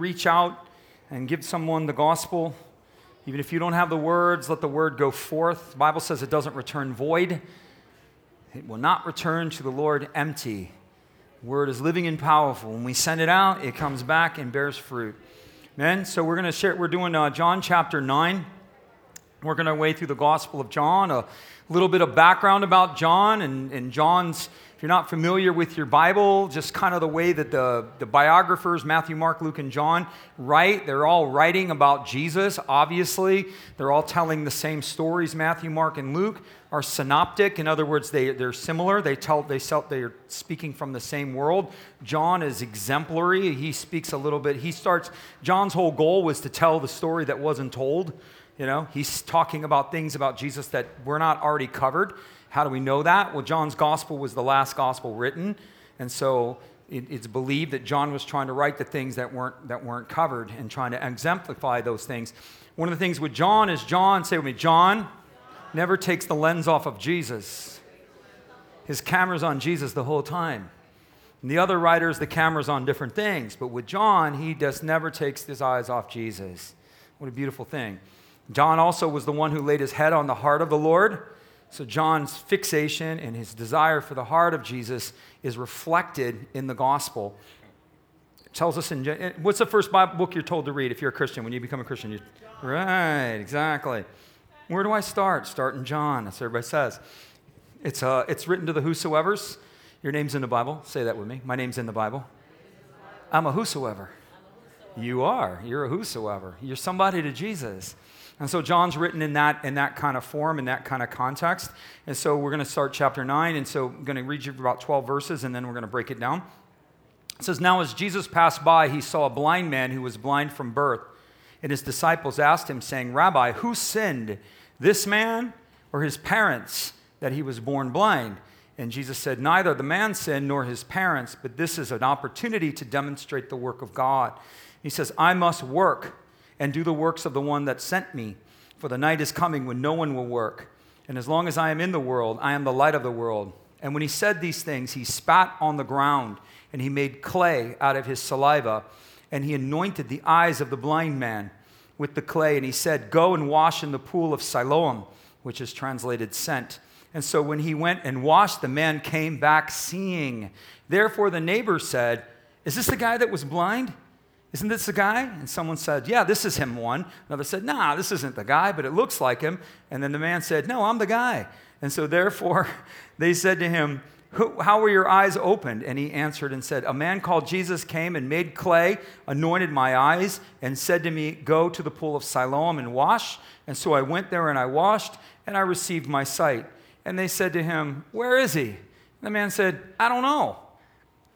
reach out and give someone the gospel. Even if you don't have the words, let the word go forth. The Bible says it doesn't return void. It will not return to the Lord empty. The Word is living and powerful. When we send it out, it comes back and bears fruit. Amen. So we're going to share. We're doing uh, John chapter nine. We're going to way through the Gospel of John. A little bit of background about John and, and John's if you're not familiar with your Bible, just kind of the way that the, the biographers, Matthew, Mark, Luke, and John, write, they're all writing about Jesus, obviously. They're all telling the same stories. Matthew, Mark, and Luke are synoptic. In other words, they, they're similar. They tell, they sell, they're speaking from the same world. John is exemplary. He speaks a little bit. He starts, John's whole goal was to tell the story that wasn't told. You know, he's talking about things about Jesus that were not already covered. How do we know that? Well, John's gospel was the last gospel written, and so it, it's believed that John was trying to write the things that weren't, that weren't covered and trying to exemplify those things. One of the things with John is John, say with me, John never takes the lens off of Jesus. His camera's on Jesus the whole time. And the other writers, the camera's on different things. But with John, he just never takes his eyes off Jesus. What a beautiful thing. John also was the one who laid his head on the heart of the Lord. So, John's fixation and his desire for the heart of Jesus is reflected in the gospel. It tells us in what's the first Bible book you're told to read if you're a Christian when you become a Christian? You, right, exactly. Where do I start? Start in John. That's what everybody says. It's, uh, it's written to the whosoever's. Your name's in the Bible. Say that with me. My name's in the Bible. I'm a whosoever. You are. You're a whosoever. You're somebody to Jesus. And so John's written in that, in that kind of form, in that kind of context. And so we're going to start chapter 9. And so I'm going to read you about 12 verses and then we're going to break it down. It says, Now as Jesus passed by, he saw a blind man who was blind from birth. And his disciples asked him, saying, Rabbi, who sinned, this man or his parents, that he was born blind? And Jesus said, Neither the man sinned nor his parents, but this is an opportunity to demonstrate the work of God. He says, I must work and do the works of the one that sent me. For the night is coming when no one will work. And as long as I am in the world, I am the light of the world. And when he said these things, he spat on the ground, and he made clay out of his saliva, and he anointed the eyes of the blind man with the clay. And he said, Go and wash in the pool of Siloam, which is translated sent. And so when he went and washed, the man came back seeing. Therefore the neighbor said, Is this the guy that was blind? Isn't this the guy? And someone said, Yeah, this is him one. Another said, Nah, this isn't the guy, but it looks like him. And then the man said, No, I'm the guy. And so therefore they said to him, How were your eyes opened? And he answered and said, A man called Jesus came and made clay, anointed my eyes, and said to me, Go to the pool of Siloam and wash. And so I went there and I washed, and I received my sight. And they said to him, Where is he? And the man said, I don't know.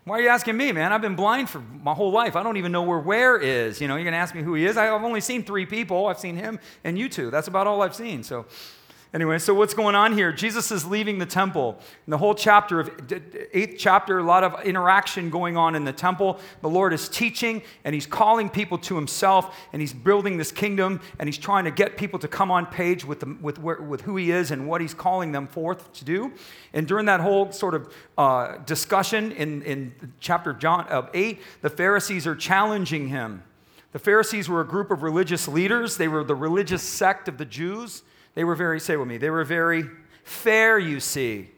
Why are you asking me, man? I've been blind for my whole life. I don't even know where where is. You know, you're going to ask me who he is. I've only seen three people. I've seen him and you two. That's about all I've seen. So Anyway, so what's going on here? Jesus is leaving the temple. In the whole chapter of eighth chapter, a lot of interaction going on in the temple. The Lord is teaching and he's calling people to himself and he's building this kingdom and he's trying to get people to come on page with, the, with, with who he is and what he's calling them forth to do. And during that whole sort of uh, discussion in, in chapter John of 8, the Pharisees are challenging him. The Pharisees were a group of religious leaders. They were the religious sect of the Jews. They were very, say with me, they were very fair, you see.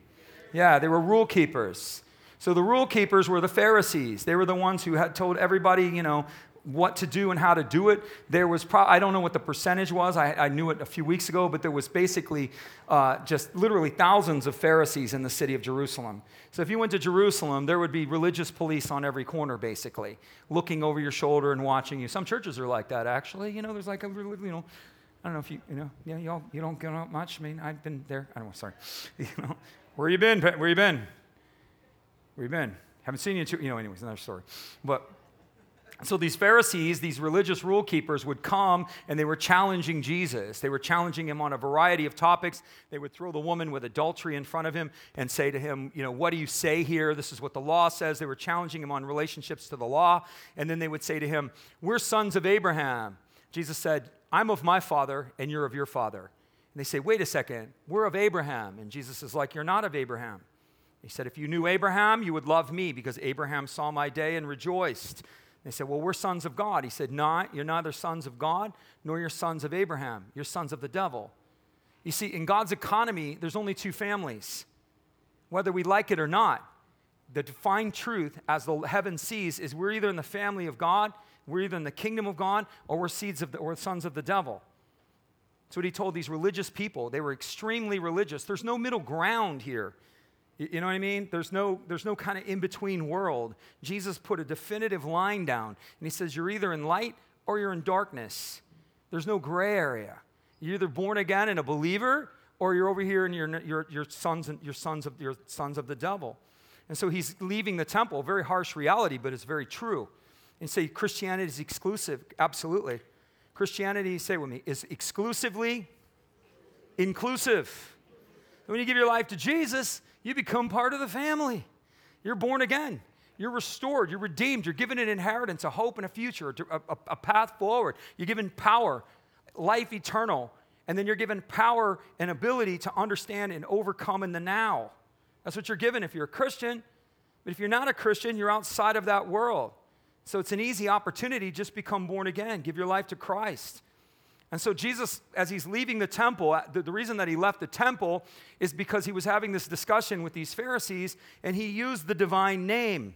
Yeah, they were rule keepers. So the rule keepers were the Pharisees. They were the ones who had told everybody, you know, what to do and how to do it. There was, pro- I don't know what the percentage was. I, I knew it a few weeks ago, but there was basically uh, just literally thousands of Pharisees in the city of Jerusalem. So if you went to Jerusalem, there would be religious police on every corner, basically, looking over your shoulder and watching you. Some churches are like that, actually. You know, there's like a, you know, I don't know if you, you know, yeah, y'all, you don't go out much. I mean, I've been there. I don't know, sorry. You know, where you been? Where you been? Where you been? Haven't seen you too, you know, anyways, another story. But so these Pharisees, these religious rule keepers, would come and they were challenging Jesus. They were challenging him on a variety of topics. They would throw the woman with adultery in front of him and say to him, You know, what do you say here? This is what the law says. They were challenging him on relationships to the law. And then they would say to him, We're sons of Abraham. Jesus said, I'm of my father and you're of your father. And they say, Wait a second, we're of Abraham. And Jesus is like, You're not of Abraham. He said, If you knew Abraham, you would love me because Abraham saw my day and rejoiced. They said, Well, we're sons of God. He said, No, you're neither sons of God nor you're sons of Abraham. You're sons of the devil. You see, in God's economy, there's only two families. Whether we like it or not, the defined truth as the heaven sees is we're either in the family of God, we're either in the kingdom of God, or we're seeds of the, or sons of the devil. That's what he told these religious people. They were extremely religious. There's no middle ground here. You know what I mean? There's no, there's no kind of in between world. Jesus put a definitive line down, and he says, You're either in light or you're in darkness. There's no gray area. You're either born again and a believer, or you're over here and you're, you're, you're, sons, and, you're, sons of, you're sons of the devil. And so he's leaving the temple. Very harsh reality, but it's very true. And say Christianity is exclusive. Absolutely. Christianity, say with me, is exclusively inclusive. When you give your life to Jesus, you become part of the family. You're born again. You're restored. You're redeemed. You're given an inheritance, a hope, and a future, a, a, a path forward. You're given power, life eternal. And then you're given power and ability to understand and overcome in the now. That's what you're given if you're a Christian. But if you're not a Christian, you're outside of that world. So it's an easy opportunity. Just become born again, give your life to Christ. And so, Jesus, as he's leaving the temple, uh, the, the, reason that he left the temple is because he was having this discussion with these Pharisees and he used the divine name.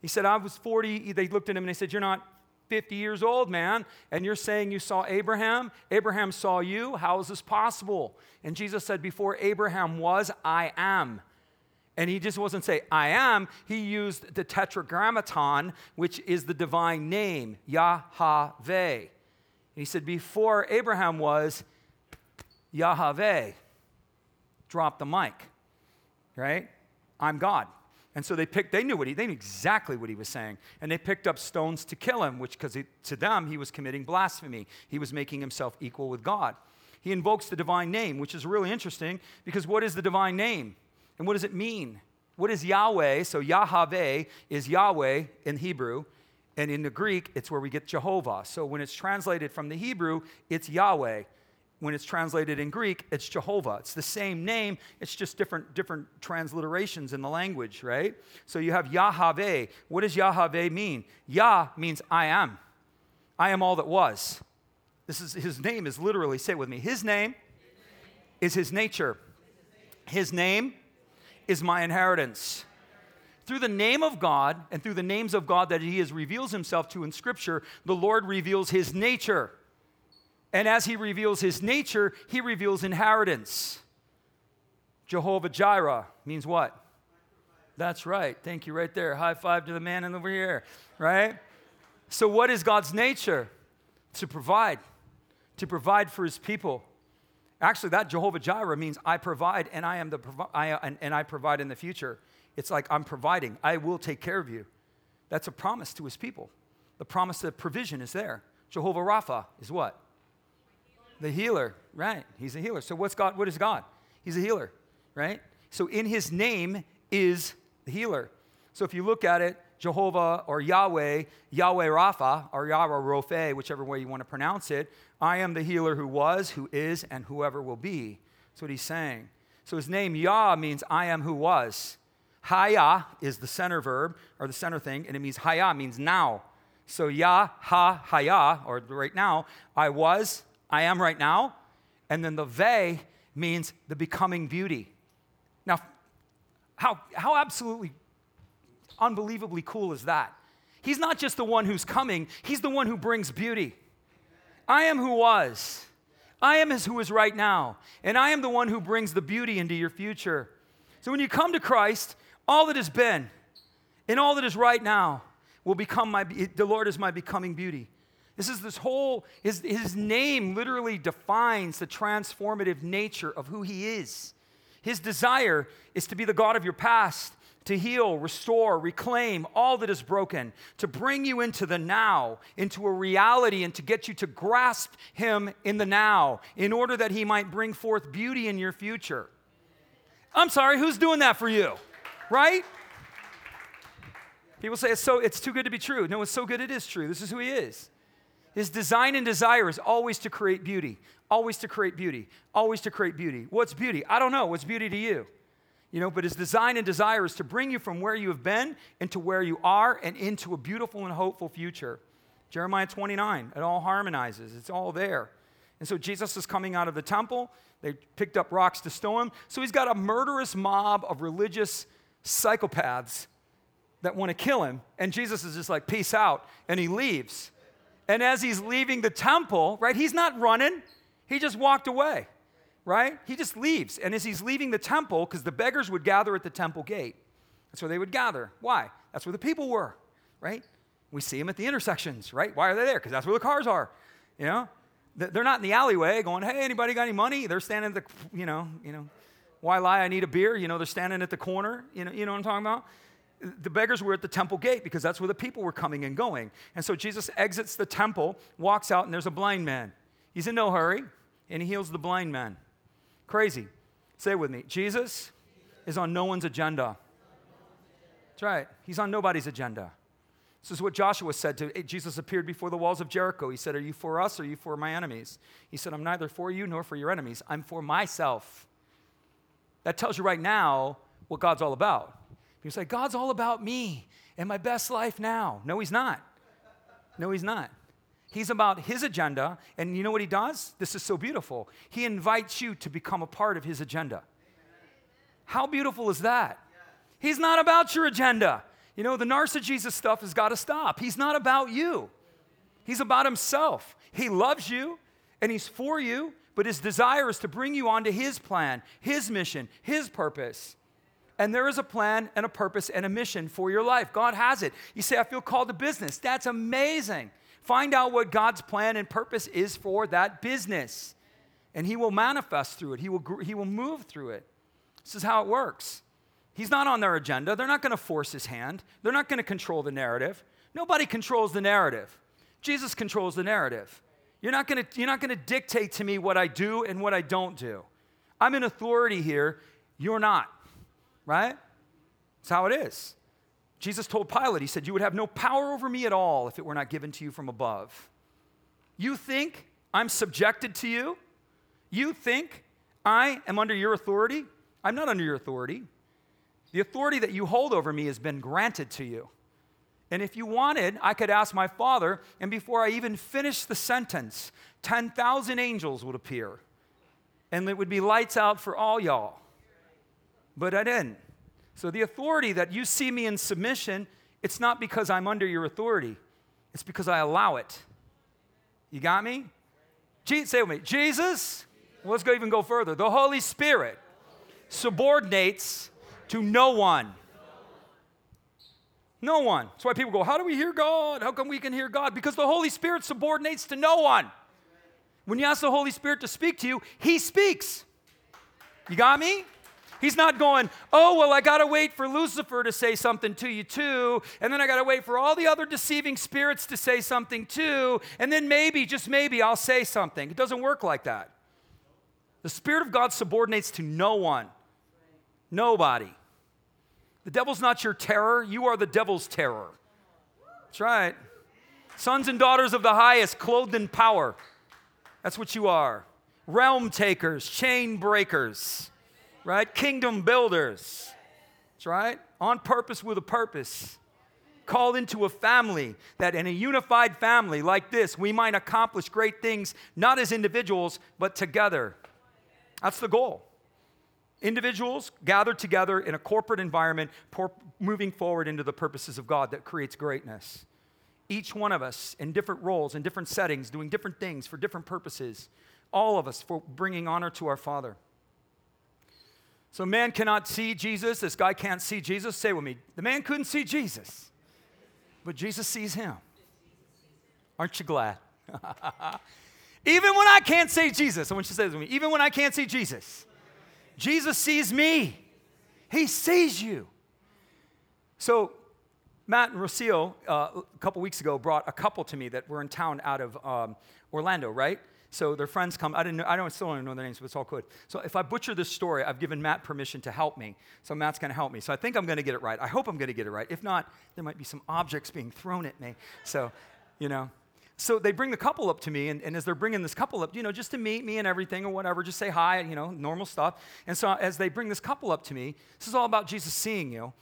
He said, I was 40. They looked at him and they said, You're not 50 years old, man, and you're saying you saw Abraham? Abraham saw you. How is this possible? And Jesus said, Before Abraham was, I am. And he just wasn't say, I am. He used the tetragrammaton, which is the divine name, Yahweh. He said, Before Abraham was Yahweh, drop the mic, right? I'm God. And so they picked, they knew what he, they knew exactly what he was saying. And they picked up stones to kill him, which, because to them, he was committing blasphemy. He was making himself equal with God. He invokes the divine name, which is really interesting because what is the divine name? And what does it mean? What is Yahweh? So Yahweh is Yahweh in Hebrew. And in the Greek, it's where we get Jehovah. So when it's translated from the Hebrew, it's Yahweh. When it's translated in Greek, it's Jehovah. It's the same name, it's just different, different transliterations in the language, right? So you have Yahweh. What does Yahweh mean? Yah means I am. I am all that was. This is his name is literally, say it with me. His name is his nature. His name is my inheritance through the name of God and through the names of God that He has reveals Himself to in Scripture, the Lord reveals His nature. And as He reveals His nature, He reveals inheritance. Jehovah Jireh means what? That's right. Thank you, right there. High five to the man over here, right? So, what is God's nature? To provide, to provide for His people. Actually, that Jehovah Jireh means I provide and I am the I, and, and I provide in the future. It's like, I'm providing, I will take care of you. That's a promise to his people. The promise of provision is there. Jehovah Rapha is what? The healer, right? He's a healer. So what's God? What is God? He's a healer, right? So in his name is the healer. So if you look at it, Jehovah or Yahweh, Yahweh Rapha, or Yahweh Rophe, whichever way you want to pronounce it, I am the healer who was, who is, and whoever will be. That's what he's saying. So his name Yah means I am who was. Haya is the center verb or the center thing, and it means haya means now. So ya, ha, haya, or right now, I was, I am right now. And then the ve means the becoming beauty. Now, how, how absolutely unbelievably cool is that? He's not just the one who's coming, he's the one who brings beauty. I am who was. I am as who is right now. And I am the one who brings the beauty into your future. So when you come to Christ, all that has been and all that is right now will become my, the Lord is my becoming beauty. This is this whole, his, his name literally defines the transformative nature of who he is. His desire is to be the God of your past, to heal, restore, reclaim all that is broken, to bring you into the now, into a reality, and to get you to grasp Him in the now in order that He might bring forth beauty in your future. I'm sorry, who's doing that for you? right? People say it's so it's too good to be true. No, it's so good it is true. This is who he is. His design and desire is always to create beauty, always to create beauty, always to create beauty. What's beauty? I don't know. What's beauty to you? You know, but his design and desire is to bring you from where you have been into where you are and into a beautiful and hopeful future. Jeremiah 29, it all harmonizes, it's all there. And so Jesus is coming out of the temple. They picked up rocks to stone him. So he's got a murderous mob of religious psychopaths that want to kill him. And Jesus is just like, peace out. And he leaves. And as he's leaving the temple, right, he's not running, he just walked away right? He just leaves. And as he's leaving the temple, because the beggars would gather at the temple gate, that's where they would gather. Why? That's where the people were, right? We see them at the intersections, right? Why are they there? Because that's where the cars are, you know? They're not in the alleyway going, hey, anybody got any money? They're standing at the, you know, you know, why lie? I need a beer. You know, they're standing at the corner. You know, you know what I'm talking about? The beggars were at the temple gate because that's where the people were coming and going. And so Jesus exits the temple, walks out, and there's a blind man. He's in no hurry, and he heals the blind man. Crazy. Say it with me. Jesus is on no one's agenda. That's right. He's on nobody's agenda. This is what Joshua said to eh, Jesus appeared before the walls of Jericho. He said, Are you for us or are you for my enemies? He said, I'm neither for you nor for your enemies. I'm for myself. That tells you right now what God's all about. You say, God's all about me and my best life now. No, He's not. No, He's not. He's about his agenda, and you know what he does? This is so beautiful. He invites you to become a part of his agenda. How beautiful is that? He's not about your agenda. You know, the narcissist stuff has got to stop. He's not about you, he's about himself. He loves you and he's for you, but his desire is to bring you onto his plan, his mission, his purpose. And there is a plan and a purpose and a mission for your life. God has it. You say, I feel called to business. That's amazing. Find out what God's plan and purpose is for that business. And He will manifest through it, He will, he will move through it. This is how it works. He's not on their agenda. They're not going to force His hand, they're not going to control the narrative. Nobody controls the narrative. Jesus controls the narrative. You're not going to, you're not going to dictate to me what I do and what I don't do. I'm in authority here. You're not, right? That's how it is. Jesus told Pilate, He said, You would have no power over me at all if it were not given to you from above. You think I'm subjected to you? You think I am under your authority? I'm not under your authority. The authority that you hold over me has been granted to you. And if you wanted, I could ask my Father, and before I even finish the sentence, 10,000 angels would appear. And it would be lights out for all y'all. But I didn't. So the authority that you see me in submission, it's not because I'm under your authority, it's because I allow it. You got me? Je- say with me Jesus, well, let's go even go further. The Holy Spirit subordinates to no one. No one. That's why people go, How do we hear God? How come we can hear God? Because the Holy Spirit subordinates to no one. When you ask the Holy Spirit to speak to you, He speaks. You got me? He's not going, oh, well, I got to wait for Lucifer to say something to you too, and then I got to wait for all the other deceiving spirits to say something too, and then maybe, just maybe, I'll say something. It doesn't work like that. The Spirit of God subordinates to no one, nobody. The devil's not your terror, you are the devil's terror. That's right. Sons and daughters of the highest, clothed in power. That's what you are. Realm takers, chain breakers right? Kingdom builders. That's right. On purpose with a purpose. Called into a family that in a unified family like this, we might accomplish great things, not as individuals, but together. That's the goal. Individuals gathered together in a corporate environment, por- moving forward into the purposes of God that creates greatness. Each one of us in different roles, in different settings, doing different things for different purposes. All of us for bringing honor to our Father. So man cannot see Jesus. This guy can't see Jesus. Say with me. The man couldn't see Jesus, but Jesus sees him. Aren't you glad? even when I can't see Jesus, I want you to say this with me. Even when I can't see Jesus, Jesus sees me. He sees you. So Matt and Rocio, uh, a couple weeks ago, brought a couple to me that were in town out of um, Orlando, right? So their friends come. I didn't know, I don't still don't know their names, but it's all good. So if I butcher this story, I've given Matt permission to help me. So Matt's going to help me. So I think I'm going to get it right. I hope I'm going to get it right. If not, there might be some objects being thrown at me. So, you know. so they bring the couple up to me, and, and, as they're bringing this couple up, you know, just to meet me and everything or whatever, just say hi, you know, normal stuff. And so as they bring this couple up to me, this is all about Jesus seeing you.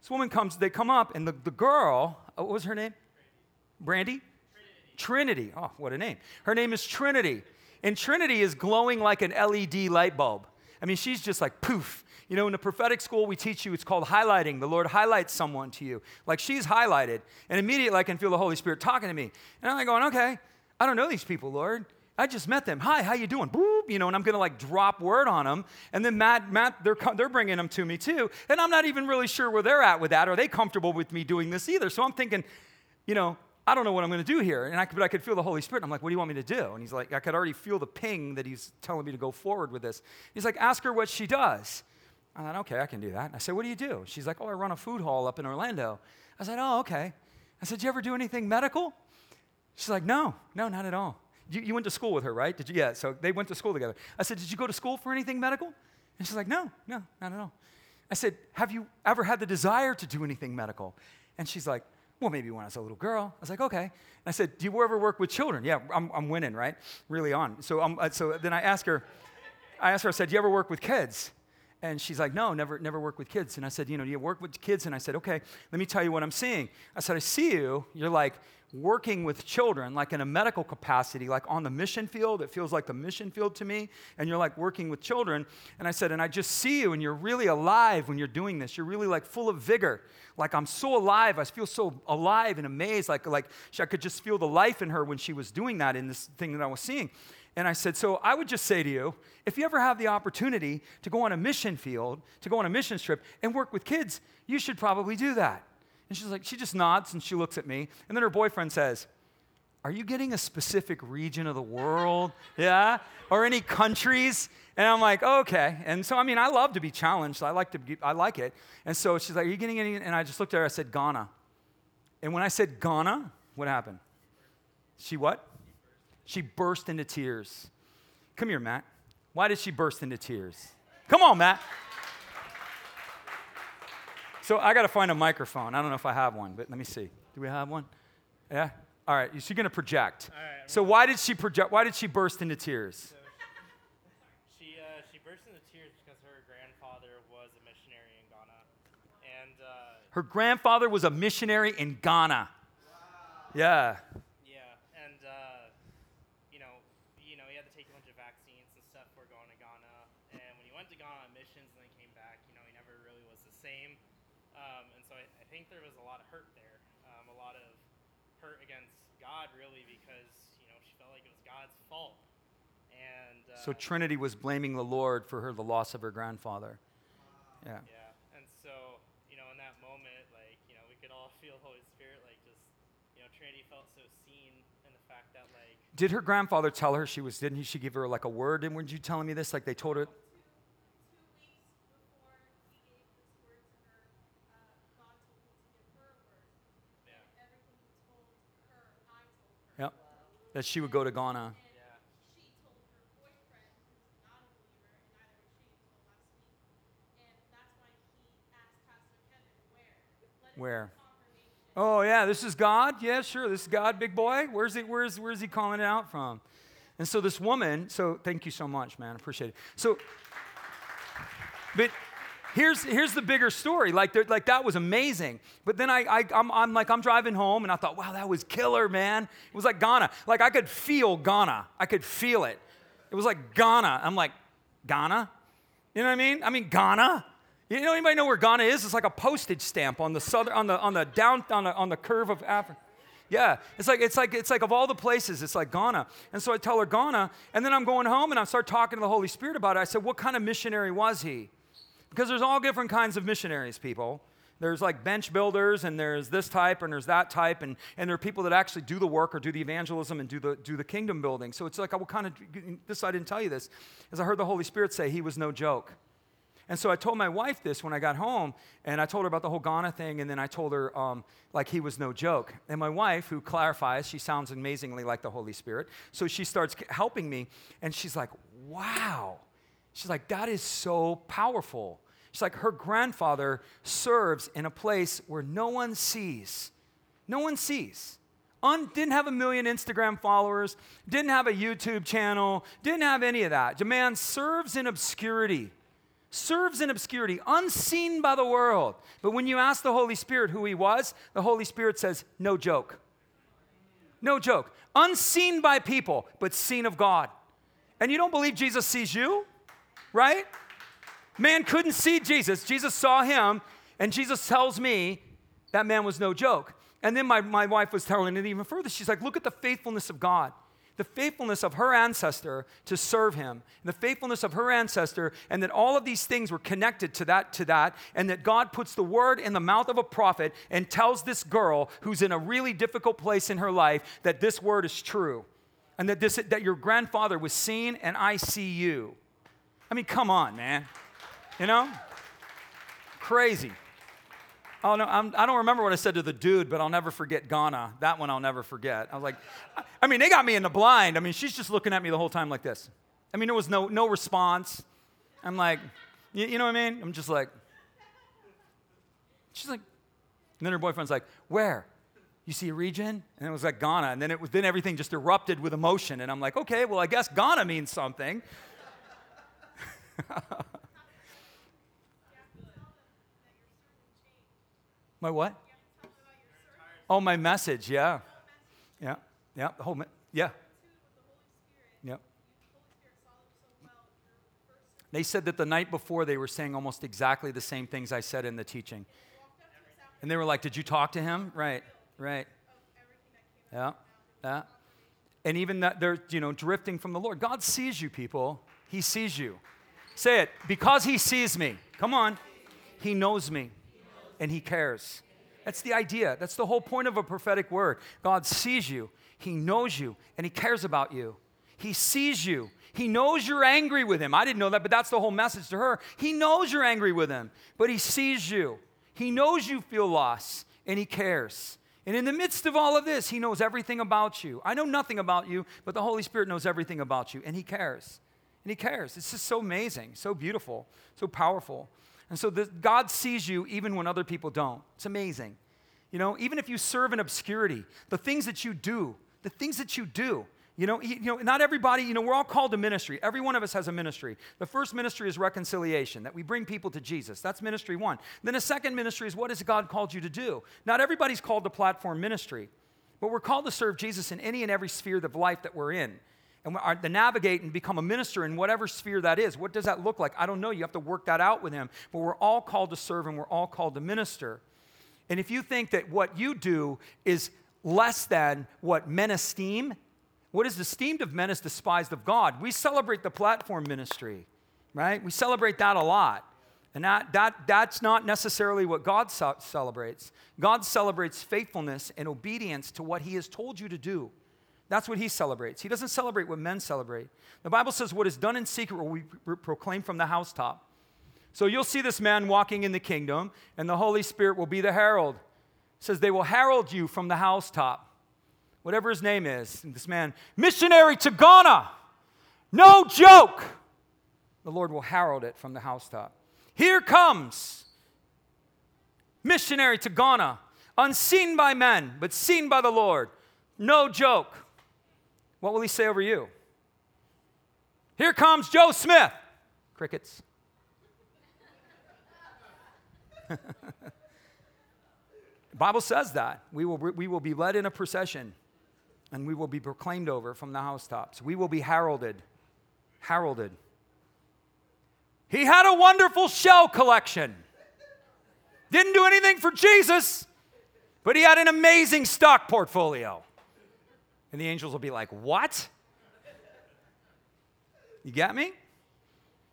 This woman comes, they come up, and the, the girl, uh, what was her name? Brandy? Trinity. Trinity. Oh, what a name. Her name is Trinity. And Trinity is glowing like an LED light bulb. I mean, she's just like poof. You know, in the prophetic school, we teach you it's called highlighting. The Lord highlights someone to you. Like she's highlighted. And immediately I can feel the Holy Spirit talking to me. And I'm like going, okay, I don't know these people, Lord. I just met them. Hi, how you doing? Boop, you know, and I'm gonna like drop word on them. And then Matt, Matt, they're they're bringing them to me too. And I'm not even really sure where they're at with that. Are they comfortable with me doing this either? So I'm thinking, you know, I don't know what I'm going to do here. And I, but I could feel the Holy Spirit. I'm like, what do you want me to do? And he's like, I could already feel the ping that he's telling me to go forward with this. He's like, ask her what she does. I thought, okay, I can do that. I said, what do you do? She's like, oh, I run a food hall up in Orlando. I said, oh, okay. I said, you ever do anything medical? She's like, no, no, not at all. You, you went to school with her, right? Did you? Yeah, so they went to school together. I said, did you go to school for anything medical? And she's like, no, no, not at all. I said, have you ever had the desire to do anything medical? And she's like, well, maybe when I was a little girl. I was like, okay. And I said, do you ever work with children? Yeah, I'm, I'm winning, right? Really on. So, um, uh, so then I asked her, I asked her, I said, do you ever work with kids? And she's like, no, never, never work with kids. And I said, you know, do you work with kids? And I said, okay, let me tell you what I'm seeing. I said, I see you. You're like working with children, like in a medical capacity, like on the mission field. It feels like the mission field to me. And you're like working with children. And I said, and I just see you, and you're really alive when you're doing this. You're really like full of vigor. Like I'm so alive. I feel so alive and amazed. Like, like I could just feel the life in her when she was doing that in this thing that I was seeing. And I said, So I would just say to you, if you ever have the opportunity to go on a mission field, to go on a mission trip and work with kids, you should probably do that. And she's like, she just nods and she looks at me. And then her boyfriend says, Are you getting a specific region of the world? yeah? Or any countries? And I'm like, okay. And so, I mean, I love to be challenged. I like to be, I like it. And so she's like, are you getting any? And I just looked at her. I said, Ghana. And when I said Ghana, what happened? She what? She burst into tears. Come here, Matt. Why did she burst into tears? Come on, Matt. So I got to find a microphone. I don't know if I have one, but let me see. Do we have one? Yeah? All right. She's going to project. so why did she project? Why did she burst into tears? So she, uh, she burst into tears because her grandfather was a missionary in Ghana. And uh, her grandfather was a missionary in Ghana. Wow. Yeah. think there was a lot of hurt there, um, a lot of hurt against God, really, because you know she felt like it was God's fault. And uh, so Trinity was blaming the Lord for her the loss of her grandfather. Yeah. Yeah, and so you know, in that moment, like you know, we could all feel Holy Spirit, like just you know, Trinity felt so seen in the fact that like. Did her grandfather tell her she was? Didn't he? She give her like a word? And weren't you telling me this? Like they told her. That she would go to Ghana. Where? Oh yeah, this is God. Yeah, sure, this is God, big boy. Where's he? Where's where's he calling it out from? And so this woman. So thank you so much, man. Appreciate it. So, but here's, here's the bigger story. Like, like that was amazing. But then I, I, I'm, I'm like, I'm driving home and I thought, wow, that was killer, man. It was like Ghana. Like I could feel Ghana. I could feel it. It was like Ghana. I'm like, Ghana? You know what I mean? I mean, Ghana? You know, anybody know where Ghana is? It's like a postage stamp on the southern, on the, on the down, on the, on the curve of Africa. Yeah, it's like it's like it's like of all the places, it's like Ghana. And so I tell her Ghana, and then I'm going home and I start talking to the Holy Spirit about it. I said, "What kind of missionary was he?" Because there's all different kinds of missionaries, people. There's like bench builders, and there's this type, and there's that type, and, and there are people that actually do the work or do the evangelism and do the, do the kingdom building. So it's like, I will kind of, this, I didn't tell you this, as I heard the Holy Spirit say, he was no joke. And so I told my wife this when I got home, and I told her about the whole Ghana thing, and then I told her, um, like, he was no joke. And my wife, who clarifies, she sounds amazingly like the Holy Spirit, so she starts helping me, and she's like, wow. She's like, that is so powerful. She's like, her grandfather serves in a place where no one sees. No one sees. un, didn't have a million Instagram followers, didn't have a YouTube channel, didn't have any of that. The man serves in obscurity, serves in obscurity, unseen by the world. But when you ask the Holy Spirit who he was, the Holy Spirit says, no joke. No joke. Unseen by people, but seen of God. And you don't believe Jesus sees you, right? Man couldn't see Jesus. Jesus saw him, and Jesus tells me that man was no joke. And then my, my wife was telling it even further. She's like, look at the faithfulness of God, the faithfulness of her ancestor to serve him, the faithfulness of her ancestor, and that all of these things were connected to that, to that, and that God puts the word in the mouth of a prophet and tells this girl who's in a really difficult place in her life that this word is true. And that, this, that your grandfather was seen and I see you. I mean, come on, man. You know? Crazy. Oh, no, I'm, I do not remember what I said to the dude, but I'll never forget Ghana. That one I'll never forget. I was like, I mean, they got me in the blind. I mean, she's just looking at me the whole time like this. I mean, there was no, no response. I'm like, you, you know what I mean? I'm just like, she's like, and then her boyfriend's like, where? You see a region? And it was like Ghana. And then, it was, then everything just erupted with emotion. And I'm like, okay, well, I guess Ghana means something. My what? Oh, my message, yeah. Yeah, yeah, the whole, yeah. Yeah. They said that the night before they were saying almost exactly the same things I said in the teaching. And they were like, Did you talk to him? Right, right. Yeah, yeah. And even that they're, you know, drifting from the Lord. God sees you, people. He sees you. Say it. Because he sees me. Come on. He knows me and He cares. That's the idea. That's the whole point of a prophetic word. God sees you, He knows you, and He cares about you. He sees you. He knows you're angry with him. I didn't know that, but that's the whole message to her. He knows you're angry with him, but he sees you. He knows you feel lost, and he cares. And in the midst of all of this, he knows everything about you. I know nothing about you, but the Holy Spirit knows everything about you, and he cares. And he cares. It's just so amazing, so beautiful, so powerful. And so this, God sees you even when other people don't. It's amazing. You know, even if you serve in obscurity, the things that you do, the things that you do, you know, you know, not everybody, you know, we're all called to ministry. Every one of us has a ministry. The first ministry is reconciliation, that we bring people to Jesus. That's ministry one. Then a second ministry is what has God called you to do? Not everybody's called to platform ministry, but we're called to serve Jesus in any and every sphere of life that we're in and to navigate and become a minister in whatever sphere that is. What does that look like? I don't know. You have to work that out with him. But we're all called to serve and we're all called to minister. And if you think that what you do is less than what men esteem, what is esteemed of men is despised of God. We celebrate the platform ministry, right? We celebrate that a lot. And that, that, that's not necessarily what God celebrates. God celebrates faithfulness and obedience to what He has told you to do. That's what he celebrates. He doesn't celebrate what men celebrate. The Bible says, What is done in secret will we proclaim from the housetop. So you'll see this man walking in the kingdom, and the Holy Spirit will be the herald. It says, They will herald you from the housetop, whatever his name is. This man, missionary to Ghana, no joke. The Lord will herald it from the housetop. Here comes missionary to Ghana, unseen by men, but seen by the Lord. No joke. What will he say over you? Here comes Joe Smith. Crickets. Bible says that. We will, we will be led in a procession and we will be proclaimed over from the housetops. We will be heralded. Heralded. He had a wonderful shell collection. Didn't do anything for Jesus, but he had an amazing stock portfolio. And the angels will be like, What? You got me?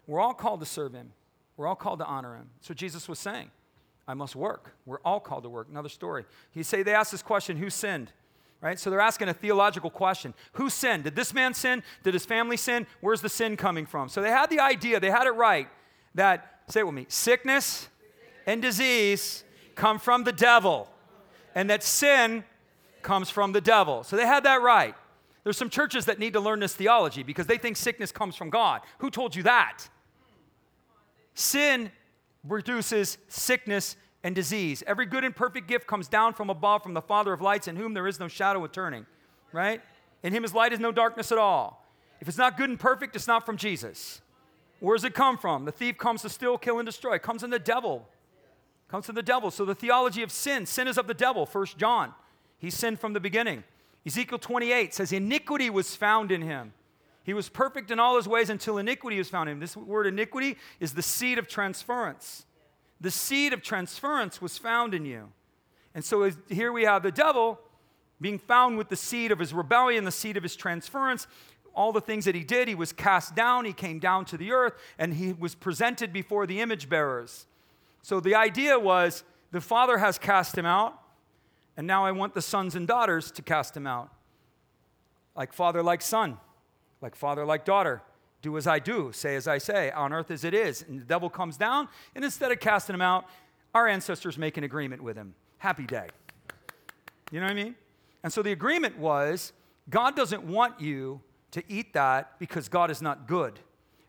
We're all called to serve him. We're all called to honor him. So Jesus was saying, I must work. We're all called to work. Another story. He say they asked this question, who sinned? Right? So they're asking a theological question. Who sinned? Did this man sin? Did his family sin? Where's the sin coming from? So they had the idea, they had it right, that, say it with me, sickness and disease come from the devil. And that sin comes from the devil. So they had that right. There's some churches that need to learn this theology because they think sickness comes from God. Who told you that? Sin produces sickness and disease. Every good and perfect gift comes down from above, from the Father of lights, in whom there is no shadow of turning, right? In him is light is no darkness at all. If it's not good and perfect, it's not from Jesus. Where does it come from? The thief comes to steal, kill, and destroy. It comes from the devil. It comes from the devil. So the theology of sin, sin is of the devil, First John. He sinned from the beginning. Ezekiel 28 says, Iniquity was found in him. He was perfect in all his ways until iniquity was found in him. This word iniquity is the seed of transference. The seed of transference was found in you. And so here we have the devil being found with the seed of his rebellion, the seed of his transference. All the things that he did, he was cast down, he came down to the earth, and he was presented before the image bearers. So the idea was the Father has cast him out, and now I want the sons and daughters to cast him out. Like father, like son, like father, like daughter. Do as I do, say as I say, on earth as it is. And the devil comes down, and instead of casting him out, our ancestors make an agreement with him. Happy day. You know what I mean? And so the agreement was God doesn't want you to eat that because God is not good.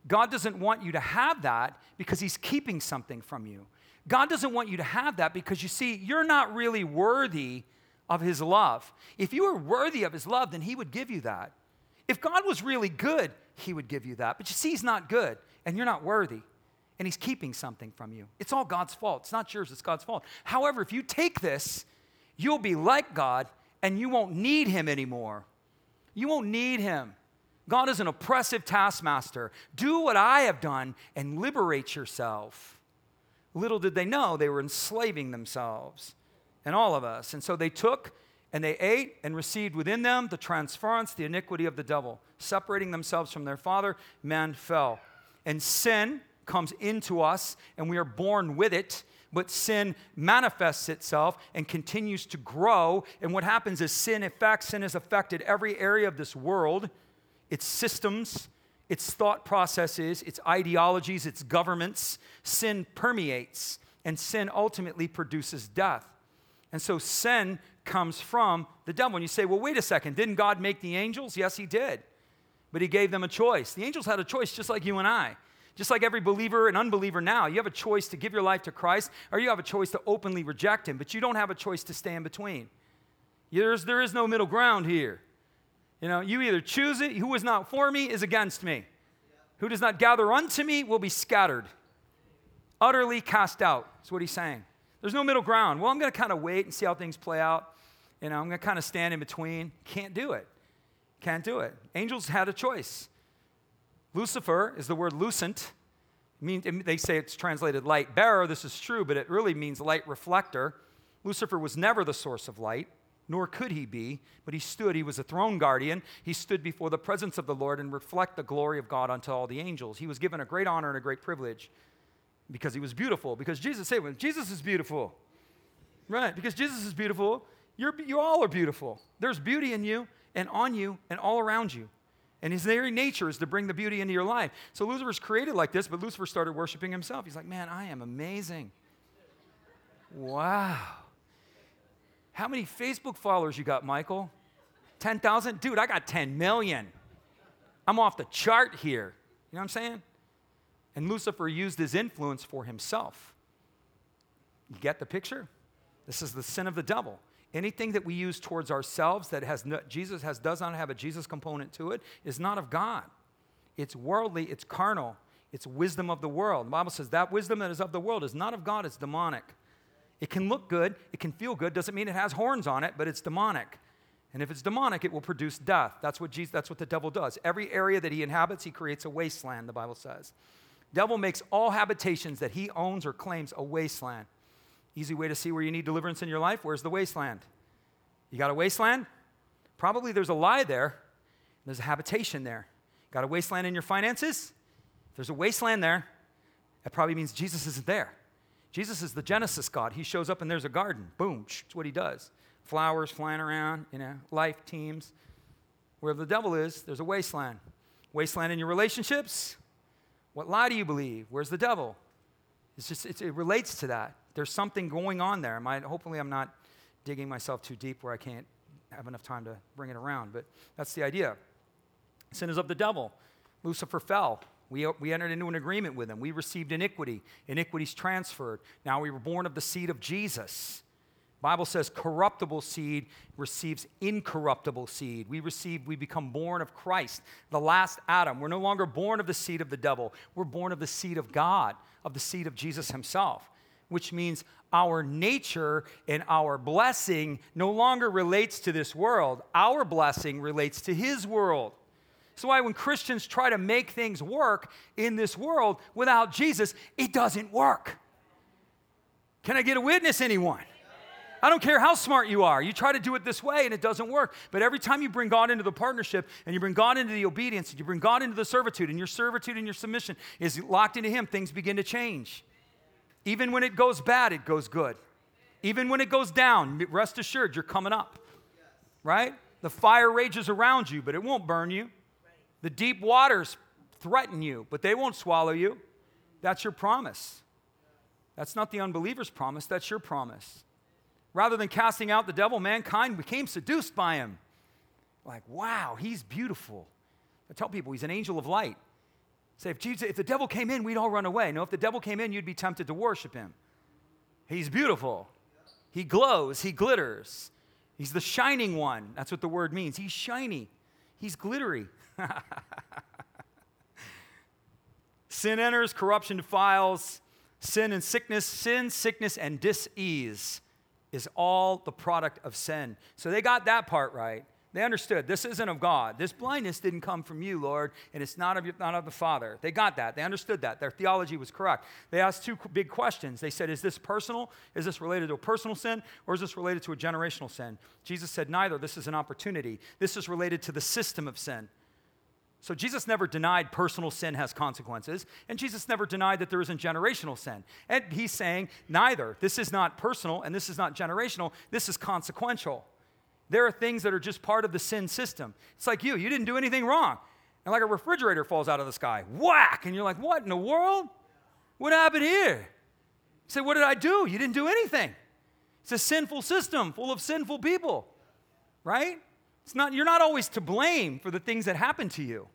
God doesn't want you to have that because He's keeping something from you. God doesn't want you to have that because you see, you're not really worthy of His love. If you were worthy of His love, then He would give you that. If God was really good, He would give you that. But you see, He's not good, and you're not worthy, and He's keeping something from you. It's all God's fault. It's not yours, it's God's fault. However, if you take this, you'll be like God, and you won't need Him anymore. You won't need Him. God is an oppressive taskmaster. Do what I have done and liberate yourself. Little did they know they were enslaving themselves and all of us. And so they took and they ate and received within them the transference, the iniquity of the devil. Separating themselves from their father, man fell. And sin comes into us, and we are born with it. But sin manifests itself and continues to grow. And what happens is sin affects, sin has affected every area of this world its systems, its thought processes, its ideologies, its governments. Sin permeates, and sin ultimately produces death. And so sin comes from the devil. And you say, well, wait a second, didn't God make the angels? Yes, he did. But he gave them a choice. The angels had a choice just like you and I. Just like every believer and unbeliever now, you have a choice to give your life to Christ or you have a choice to openly reject him, but you don't have a choice to stand between. There's, there is no middle ground here. You know, you either choose it, who is not for me is against me. Who does not gather unto me will be scattered, utterly cast out. That's what he's saying. There's no middle ground. Well, I'm going to kind of wait and see how things play out. You know, I'm going to kind of stand in between. Can't do it. Can't do it. Angels had a choice. Lucifer is the word lucent. They say it's translated light bearer. This is true, but it really means light reflector. Lucifer was never the source of light nor could he be, but he stood. He was a throne guardian. He stood before the presence of the Lord and reflect the glory of God unto all the angels. He was given a great honor and a great privilege because he was beautiful. Because Jesus said, well, Jesus is beautiful. Right, because Jesus is beautiful, you're, you all are beautiful. There's beauty in you and on you and all around you. And his very nature is to bring the beauty into your life. So Lucifer's created like this, but Lucifer started worshiping himself. He's like, man, I am amazing. Wow. How many Facebook followers you got, Michael? 10,000? Dude, I got 10 million. I'm off the chart here. You know what I'm saying? And Lucifer used his influence for himself. You get the picture? This is the sin of the devil. Anything that we use towards ourselves that has no, Jesus has does not have a Jesus component to it is not of God. It's worldly, it's carnal, it's wisdom of the world. The Bible says that wisdom that is of the world is not of God, it's demonic. It can look good, it can feel good, doesn't mean it has horns on it, but it's demonic. And if it's demonic, it will produce death. That's what Jesus, that's what the devil does. Every area that he inhabits, he creates a wasteland, the Bible says. Devil makes all habitations that he owns or claims a wasteland. Easy way to see where you need deliverance in your life. Where's the wasteland? You got a wasteland? Probably there's a lie there. There's a habitation there. Got a wasteland in your finances? If there's a wasteland there, that probably means Jesus isn't there. Jesus is the Genesis God. He shows up and there's a garden. Boom, that's what he does. Flowers flying around, you know, life teams. Where the devil is, there's a wasteland. Wasteland in your relationships. What lie do you believe? Where's the devil? It's just, it's, it relates to that. There's something going on there. Hopefully, I'm not digging myself too deep where I can't have enough time to bring it around, but that's the idea. Sin is of the devil. Lucifer fell. We, we entered into an agreement with him. We received iniquity. Iniquity's transferred. Now we were born of the seed of Jesus. Bible says corruptible seed receives incorruptible seed. We receive, we become born of Christ, the last Adam. We're no longer born of the seed of the devil. We're born of the seed of God, of the seed of Jesus himself, which means our nature and our blessing no longer relates to this world. Our blessing relates to his world. So why when Christians try to make things work in this world without Jesus, it doesn't work. Can I get a witness anyone? I don't care how smart you are. You try to do it this way and it doesn't work. But every time you bring God into the partnership and you bring God into the obedience and you bring God into the servitude and your servitude and your submission is locked into Him, things begin to change. Even when it goes bad, it goes good. Even when it goes down, rest assured you're coming up. Right? The fire rages around you, but it won't burn you. The deep waters threaten you, but they won't swallow you. That's your promise. That's not the unbeliever's promise, that's your promise. Rather than casting out the devil, mankind became seduced by him. Like, wow, he's beautiful. I tell people he's an angel of light. Say, if, Jesus, if the devil came in, we'd all run away. No, if the devil came in, you'd be tempted to worship him. He's beautiful. He glows, he glitters. He's the shining one. That's what the word means. He's shiny, he's glittery. sin enters, corruption defiles, sin and sickness, sin, sickness, and dis-ease is all the product of sin. So they got that part right. They understood this isn't of God. This blindness didn't come from you, Lord, and it's not of, your, not of the Father. They got that. They understood that. Their theology was correct. They asked two big questions. They said, Is this personal? Is this related to a personal sin, or is this related to a generational sin? Jesus said, Neither. This is an opportunity. This is related to the system of sin. So Jesus never denied personal sin has consequences, and Jesus never denied that there isn't generational sin. And he's saying neither. This is not personal and this is not generational, this is consequential. There are things that are just part of the sin system. It's like you, you didn't do anything wrong. And like a refrigerator falls out of the sky, whack, and you're like, what in the world? What happened here? You say, what did I do? You didn't do anything. It's a sinful system full of sinful people, right? It's not, you're not always to blame for the things that happen to you,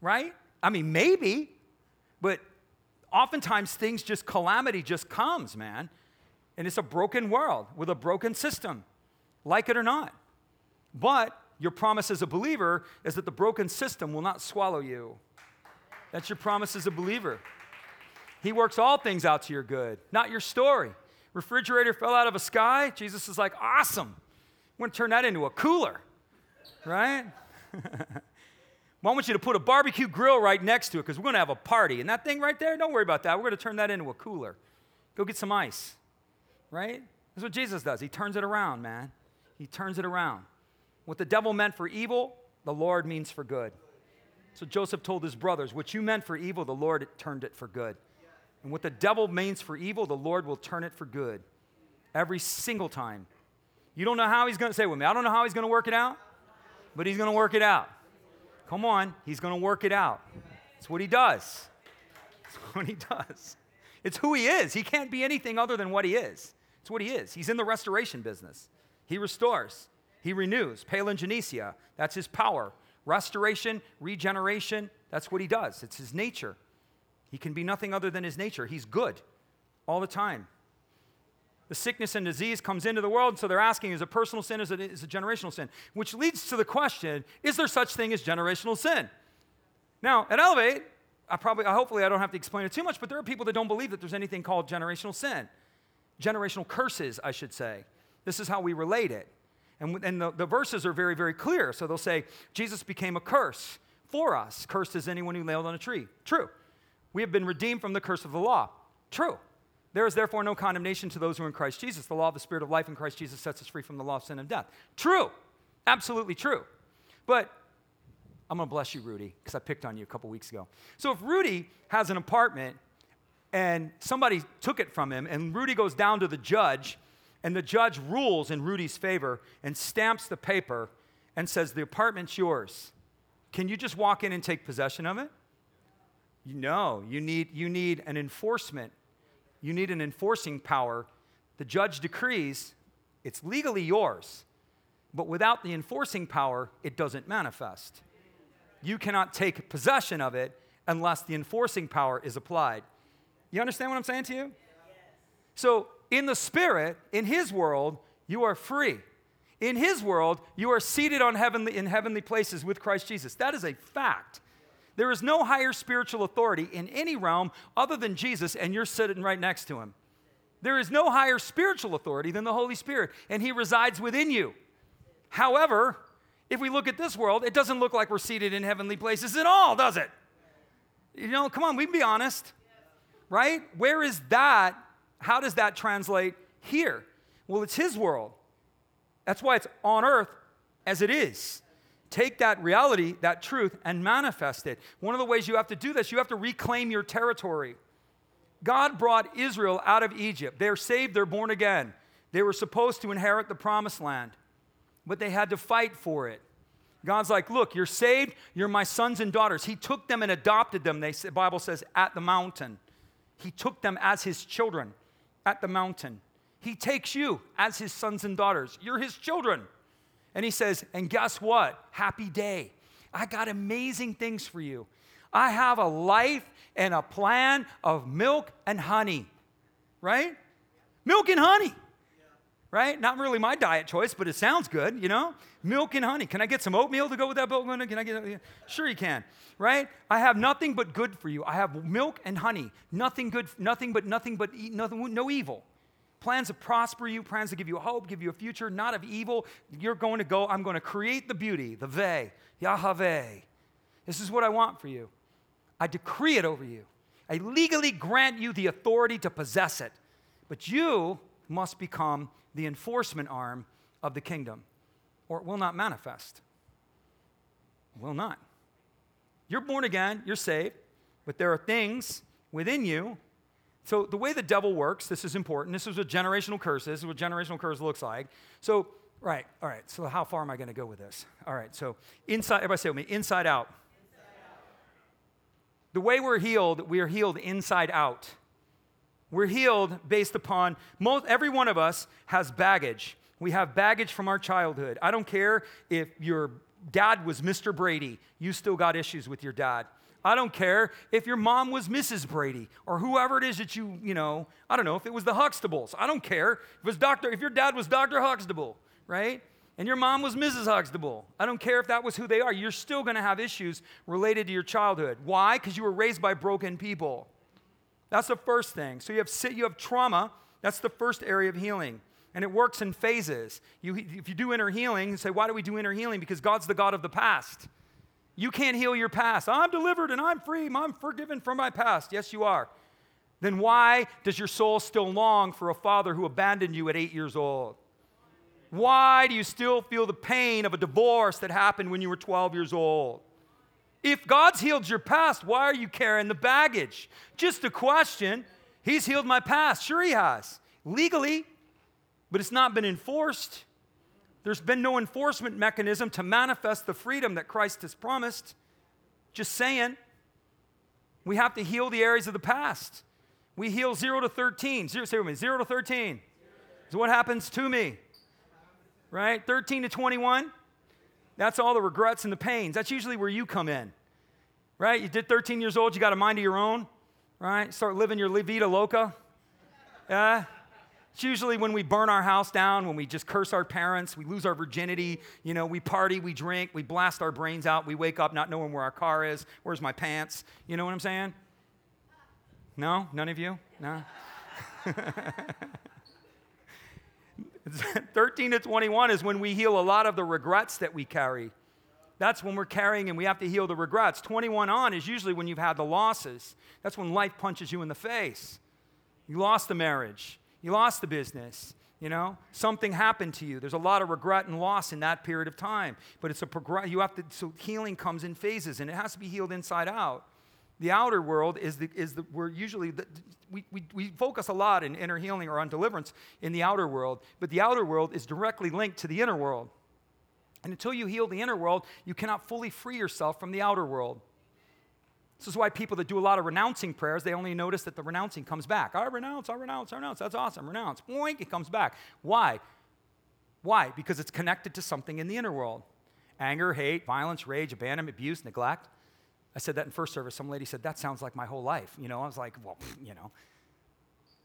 right? I mean, maybe, but oftentimes things just, calamity just comes, man. And it's a broken world with a broken system, like it or not. But your promise as a believer is that the broken system will not swallow you. That's your promise as a believer. He works all things out to your good, not your story. Refrigerator fell out of a sky. Jesus is like, awesome. I'm going to turn that into a cooler right? I want you to put a barbecue grill right next to it because we're going to have a party. And that thing right there, don't worry about that. We're going to turn that into a cooler. Go get some ice, right? That's what Jesus does. He turns it around, man. He turns it around. What the devil meant for evil, the Lord means for good. So Joseph told his brothers, What you meant for evil, the Lord turned it for good. And what the devil means for evil, the Lord will turn it for good. Every single time. You don't know how he's going to say with me, I don't know how he's going to work it out but he's going to work it out. Come on, he's going to work it out. It's what he does. It's what he does. It's who he is. He can't be anything other than what he is. It's what he is. He's in the restoration business. He restores, he renews. Palingenesia, that's his power. Restoration, regeneration, that's what he does. It's his nature. He can be nothing other than his nature. He's good all the time the sickness and disease comes into the world. So they're asking, is it personal sin? Is it, is it generational sin? Which leads to the question, is there such thing as generational sin? Now, at Elevate, I probably, hopefully I don't have to explain it too much, but there are people that don't believe that there's anything called generational sin. Generational curses, I should say. This is how we relate it. And, and the, the verses are very, very clear. So they'll say, Jesus became a curse for us. Cursed is anyone who nailed on a tree. True. We have been redeemed from the curse of the law. True. There is therefore no condemnation to those who are in Christ Jesus. The law of the Spirit of life in Christ Jesus sets us free from the law of sin and death. True. Absolutely true. But I'm going to bless you, Rudy, because I picked on you a couple weeks ago. So if Rudy has an apartment and somebody took it from him, and Rudy goes down to the judge, and the judge rules in Rudy's favor and stamps the paper and says, The apartment's yours. Can you just walk in and take possession of it? No, you need, you need an enforcement you need an enforcing power. The judge decrees, it's legally yours, but without the enforcing power, it doesn't manifest. You cannot take possession of it unless the enforcing power is applied. You understand what I'm saying to you? So, in the spirit, in his world, you are free. In his world, you are seated on heavenly, in heavenly places with Christ Jesus. That is a fact. There is no higher spiritual authority in any realm other than Jesus, and you're sitting right next to him. There is no higher spiritual authority than the Holy Spirit, and he resides within you. However, if we look at this world, it doesn't look like we're seated in heavenly places at all, does it? You know, come on, we can be honest, right? Where is that? How does that translate here? Well, it's his world. That's why it's on earth as it is. Take that reality, that truth, and manifest it. One of the ways you have to do this, you have to reclaim your territory. God brought Israel out of Egypt. They're saved, they're born again. They were supposed to inherit the promised land, but they had to fight for it. God's like, look, you're saved, you're my sons and daughters. He took them and adopted them, they, the Bible says, at the mountain. He took them as his children at the mountain. He takes you as his sons and daughters. You're his children. And he says, and guess what? Happy day. I got amazing things for you. I have a life and a plan of milk and honey, right? Milk and honey, right? Not really my diet choice, but it sounds good, you know? Milk and honey. Can I get some oatmeal to go with that milk? Can I get? Sure, you can, right? I have nothing but good for you. I have milk and honey. Nothing good, nothing but nothing but nothing, no evil. Plans to prosper you, plans to give you a hope, give you a future, not of evil. You're going to go, I'm going to create the beauty, the Ve, Yahweh. This is what I want for you. I decree it over you. I legally grant you the authority to possess it. But you must become the enforcement arm of the kingdom, or it will not manifest. It will not. You're born again, you're saved, but there are things within you so, the way the devil works, this is important. This is what generational curse is. This is what generational curse looks like. So, right, all right. So, how far am I going to go with this? All right. So, inside, everybody say with me inside out. inside out. The way we're healed, we are healed inside out. We're healed based upon most, every one of us has baggage. We have baggage from our childhood. I don't care if your dad was Mr. Brady, you still got issues with your dad. I don't care if your mom was Mrs. Brady or whoever it is that you, you know, I don't know, if it was the Huxtables. I don't care. If it was Dr. if your dad was Dr. Huxtable, right? And your mom was Mrs. Huxtable. I don't care if that was who they are. You're still going to have issues related to your childhood. Why? Because you were raised by broken people. That's the first thing. So you have you have trauma. That's the first area of healing. And it works in phases. You, if you do inner healing, you say, why do we do inner healing? Because God's the God of the past. You can't heal your past. I'm delivered and I'm free. I'm forgiven from my past. Yes, you are. Then why does your soul still long for a father who abandoned you at eight years old? Why do you still feel the pain of a divorce that happened when you were 12 years old? If God's healed your past, why are you carrying the baggage? Just a question. He's healed my past. Sure, He has. Legally, but it's not been enforced. There's been no enforcement mechanism to manifest the freedom that Christ has promised. Just saying. We have to heal the areas of the past. We heal 0 to 13. Zero, say with me, 0 to 13 is what happens to me. Right? 13 to 21, that's all the regrets and the pains. That's usually where you come in. Right? You did 13 years old, you got a mind of your own. Right? Start living your vida loca. Yeah? It's usually when we burn our house down, when we just curse our parents, we lose our virginity, you know, we party, we drink, we blast our brains out, we wake up not knowing where our car is, where's my pants? You know what I'm saying? No? None of you? No? 13 to 21 is when we heal a lot of the regrets that we carry. That's when we're carrying and we have to heal the regrets. 21 on is usually when you've had the losses. That's when life punches you in the face. You lost the marriage. You lost the business. You know, something happened to you. There's a lot of regret and loss in that period of time. But it's a progress. You have to. So healing comes in phases, and it has to be healed inside out. The outer world is the is the we're usually the, we, we we focus a lot in inner healing or on deliverance in the outer world, but the outer world is directly linked to the inner world. And until you heal the inner world, you cannot fully free yourself from the outer world. This is why people that do a lot of renouncing prayers, they only notice that the renouncing comes back. I renounce, I renounce, I renounce. That's awesome. Renounce. Boink, it comes back. Why? Why? Because it's connected to something in the inner world anger, hate, violence, rage, abandonment, abuse, neglect. I said that in first service. Some lady said, That sounds like my whole life. You know, I was like, Well, you know.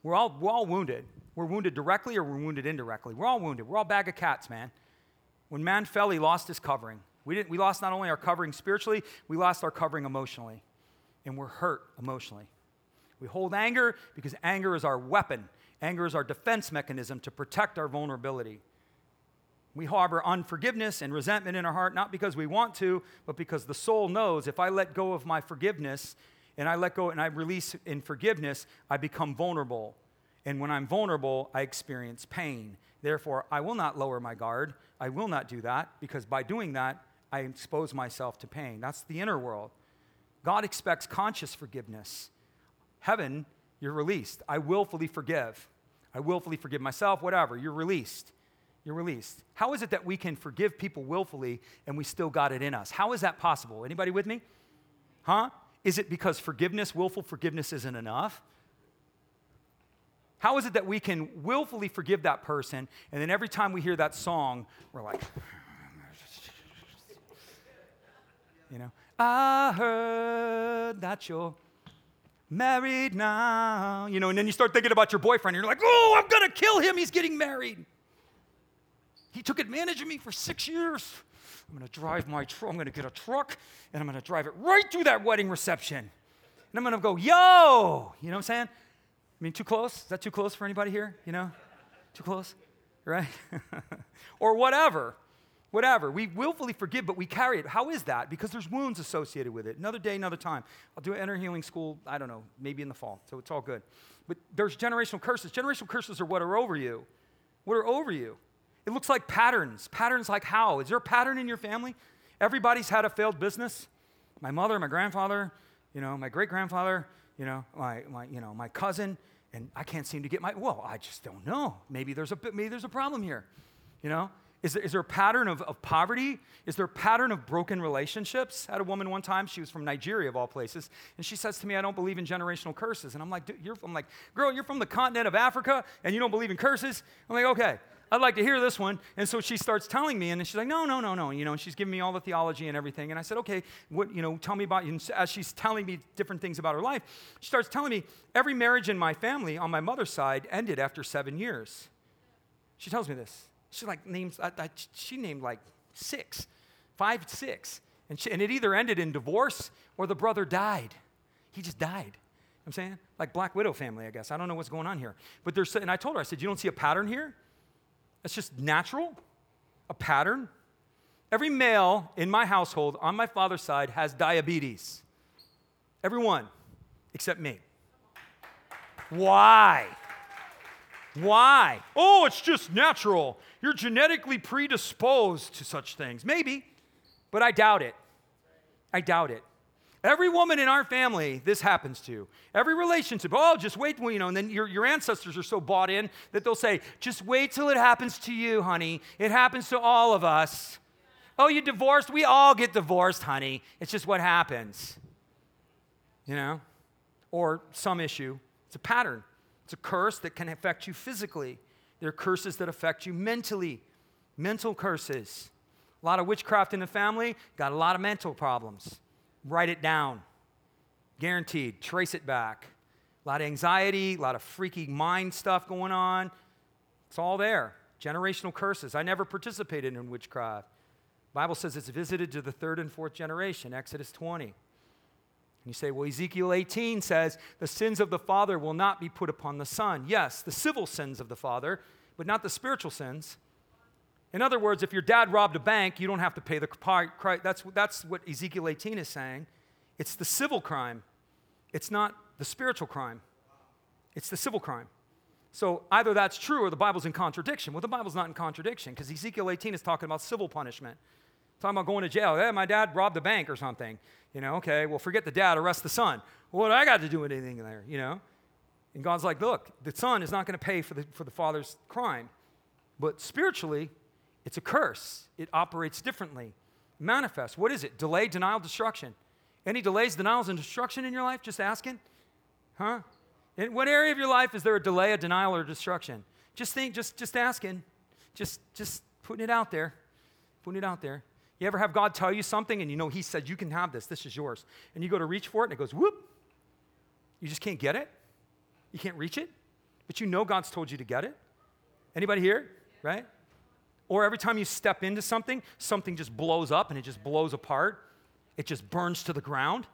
We're all, we're all wounded. We're wounded directly or we're wounded indirectly. We're all wounded. We're all bag of cats, man. When man fell, he lost his covering. We, didn't, we lost not only our covering spiritually, we lost our covering emotionally. And we're hurt emotionally. We hold anger because anger is our weapon. Anger is our defense mechanism to protect our vulnerability. We harbor unforgiveness and resentment in our heart, not because we want to, but because the soul knows if I let go of my forgiveness and I let go and I release in forgiveness, I become vulnerable. And when I'm vulnerable, I experience pain. Therefore, I will not lower my guard. I will not do that because by doing that, I expose myself to pain. That's the inner world. God expects conscious forgiveness. Heaven, you're released. I willfully forgive. I willfully forgive myself, whatever. You're released you're released. How is it that we can forgive people willfully and we still got it in us? How is that possible? Anybody with me? Huh? Is it because forgiveness, willful forgiveness isn't enough? How is it that we can willfully forgive that person and then every time we hear that song, we're like, you know, I heard that you're married now, you know, and then you start thinking about your boyfriend you're like, oh, I'm gonna kill him, he's getting married. He took advantage of me for six years. I'm going to drive my truck. I'm going to get a truck and I'm going to drive it right through that wedding reception. And I'm going to go, yo, you know what I'm saying? I mean, too close? Is that too close for anybody here? You know? Too close? Right? or whatever. Whatever. We willfully forgive, but we carry it. How is that? Because there's wounds associated with it. Another day, another time. I'll do an inner healing school, I don't know, maybe in the fall. So it's all good. But there's generational curses. Generational curses are what are over you. What are over you? It looks like patterns. Patterns like how? Is there a pattern in your family? Everybody's had a failed business. My mother, my grandfather, you know, my great grandfather, you know, my, my, you know, my cousin, and I can't seem to get my, well, I just don't know. Maybe there's a, maybe there's a problem here, you know? Is there, is there a pattern of, of poverty? Is there a pattern of broken relationships? I had a woman one time, she was from Nigeria of all places, and she says to me, I don't believe in generational curses. And I'm like, you're, I'm like, girl, you're from the continent of Africa and you don't believe in curses? I'm like, okay. I'd like to hear this one. And so she starts telling me, and she's like, no, no, no, no. You know, and she's giving me all the theology and everything. And I said, okay, what, you know, tell me about. And as she's telling me different things about her life, she starts telling me every marriage in my family on my mother's side ended after seven years. She tells me this. She like names, I, I, she named like six, five, six. And, she, and it either ended in divorce or the brother died. He just died. I'm saying? Like Black Widow family, I guess. I don't know what's going on here. But there's, and I told her, I said, you don't see a pattern here? That's just natural, a pattern. Every male in my household on my father's side has diabetes. Everyone, except me. Why? Why? Oh, it's just natural. You're genetically predisposed to such things. Maybe, but I doubt it. I doubt it. Every woman in our family, this happens to. Every relationship, oh, just wait, you know, and then your, your ancestors are so bought in that they'll say, just wait till it happens to you, honey. It happens to all of us. Oh, you divorced? We all get divorced, honey. It's just what happens. You know? Or some issue. It's a pattern, it's a curse that can affect you physically. There are curses that affect you mentally, mental curses. A lot of witchcraft in the family, got a lot of mental problems write it down. Guaranteed. Trace it back. A lot of anxiety, a lot of freaky mind stuff going on. It's all there. Generational curses. I never participated in witchcraft. Bible says it's visited to the third and fourth generation, Exodus 20. And you say, well, Ezekiel 18 says the sins of the father will not be put upon the son. Yes, the civil sins of the father, but not the spiritual sins. In other words, if your dad robbed a bank, you don't have to pay the price. That's, that's what Ezekiel 18 is saying. It's the civil crime, it's not the spiritual crime. It's the civil crime. So either that's true or the Bible's in contradiction. Well, the Bible's not in contradiction because Ezekiel 18 is talking about civil punishment. Talking about going to jail. Hey, my dad robbed a bank or something. You know, okay, well, forget the dad, arrest the son. What do I got to do with anything there, you know? And God's like, look, the son is not going to pay for the, for the father's crime. But spiritually, it's a curse. It operates differently. Manifest. What is it? Delay, denial, destruction. Any delays, denials, and destruction in your life? Just asking. Huh? In what area of your life is there a delay, a denial, or destruction? Just think, just, just asking. Just, just putting it out there. Putting it out there. You ever have God tell you something and you know He said, You can have this, this is yours. And you go to reach for it and it goes, whoop. You just can't get it. You can't reach it, but you know God's told you to get it. Anybody here? Right? Or every time you step into something, something just blows up and it just blows apart. It just burns to the ground.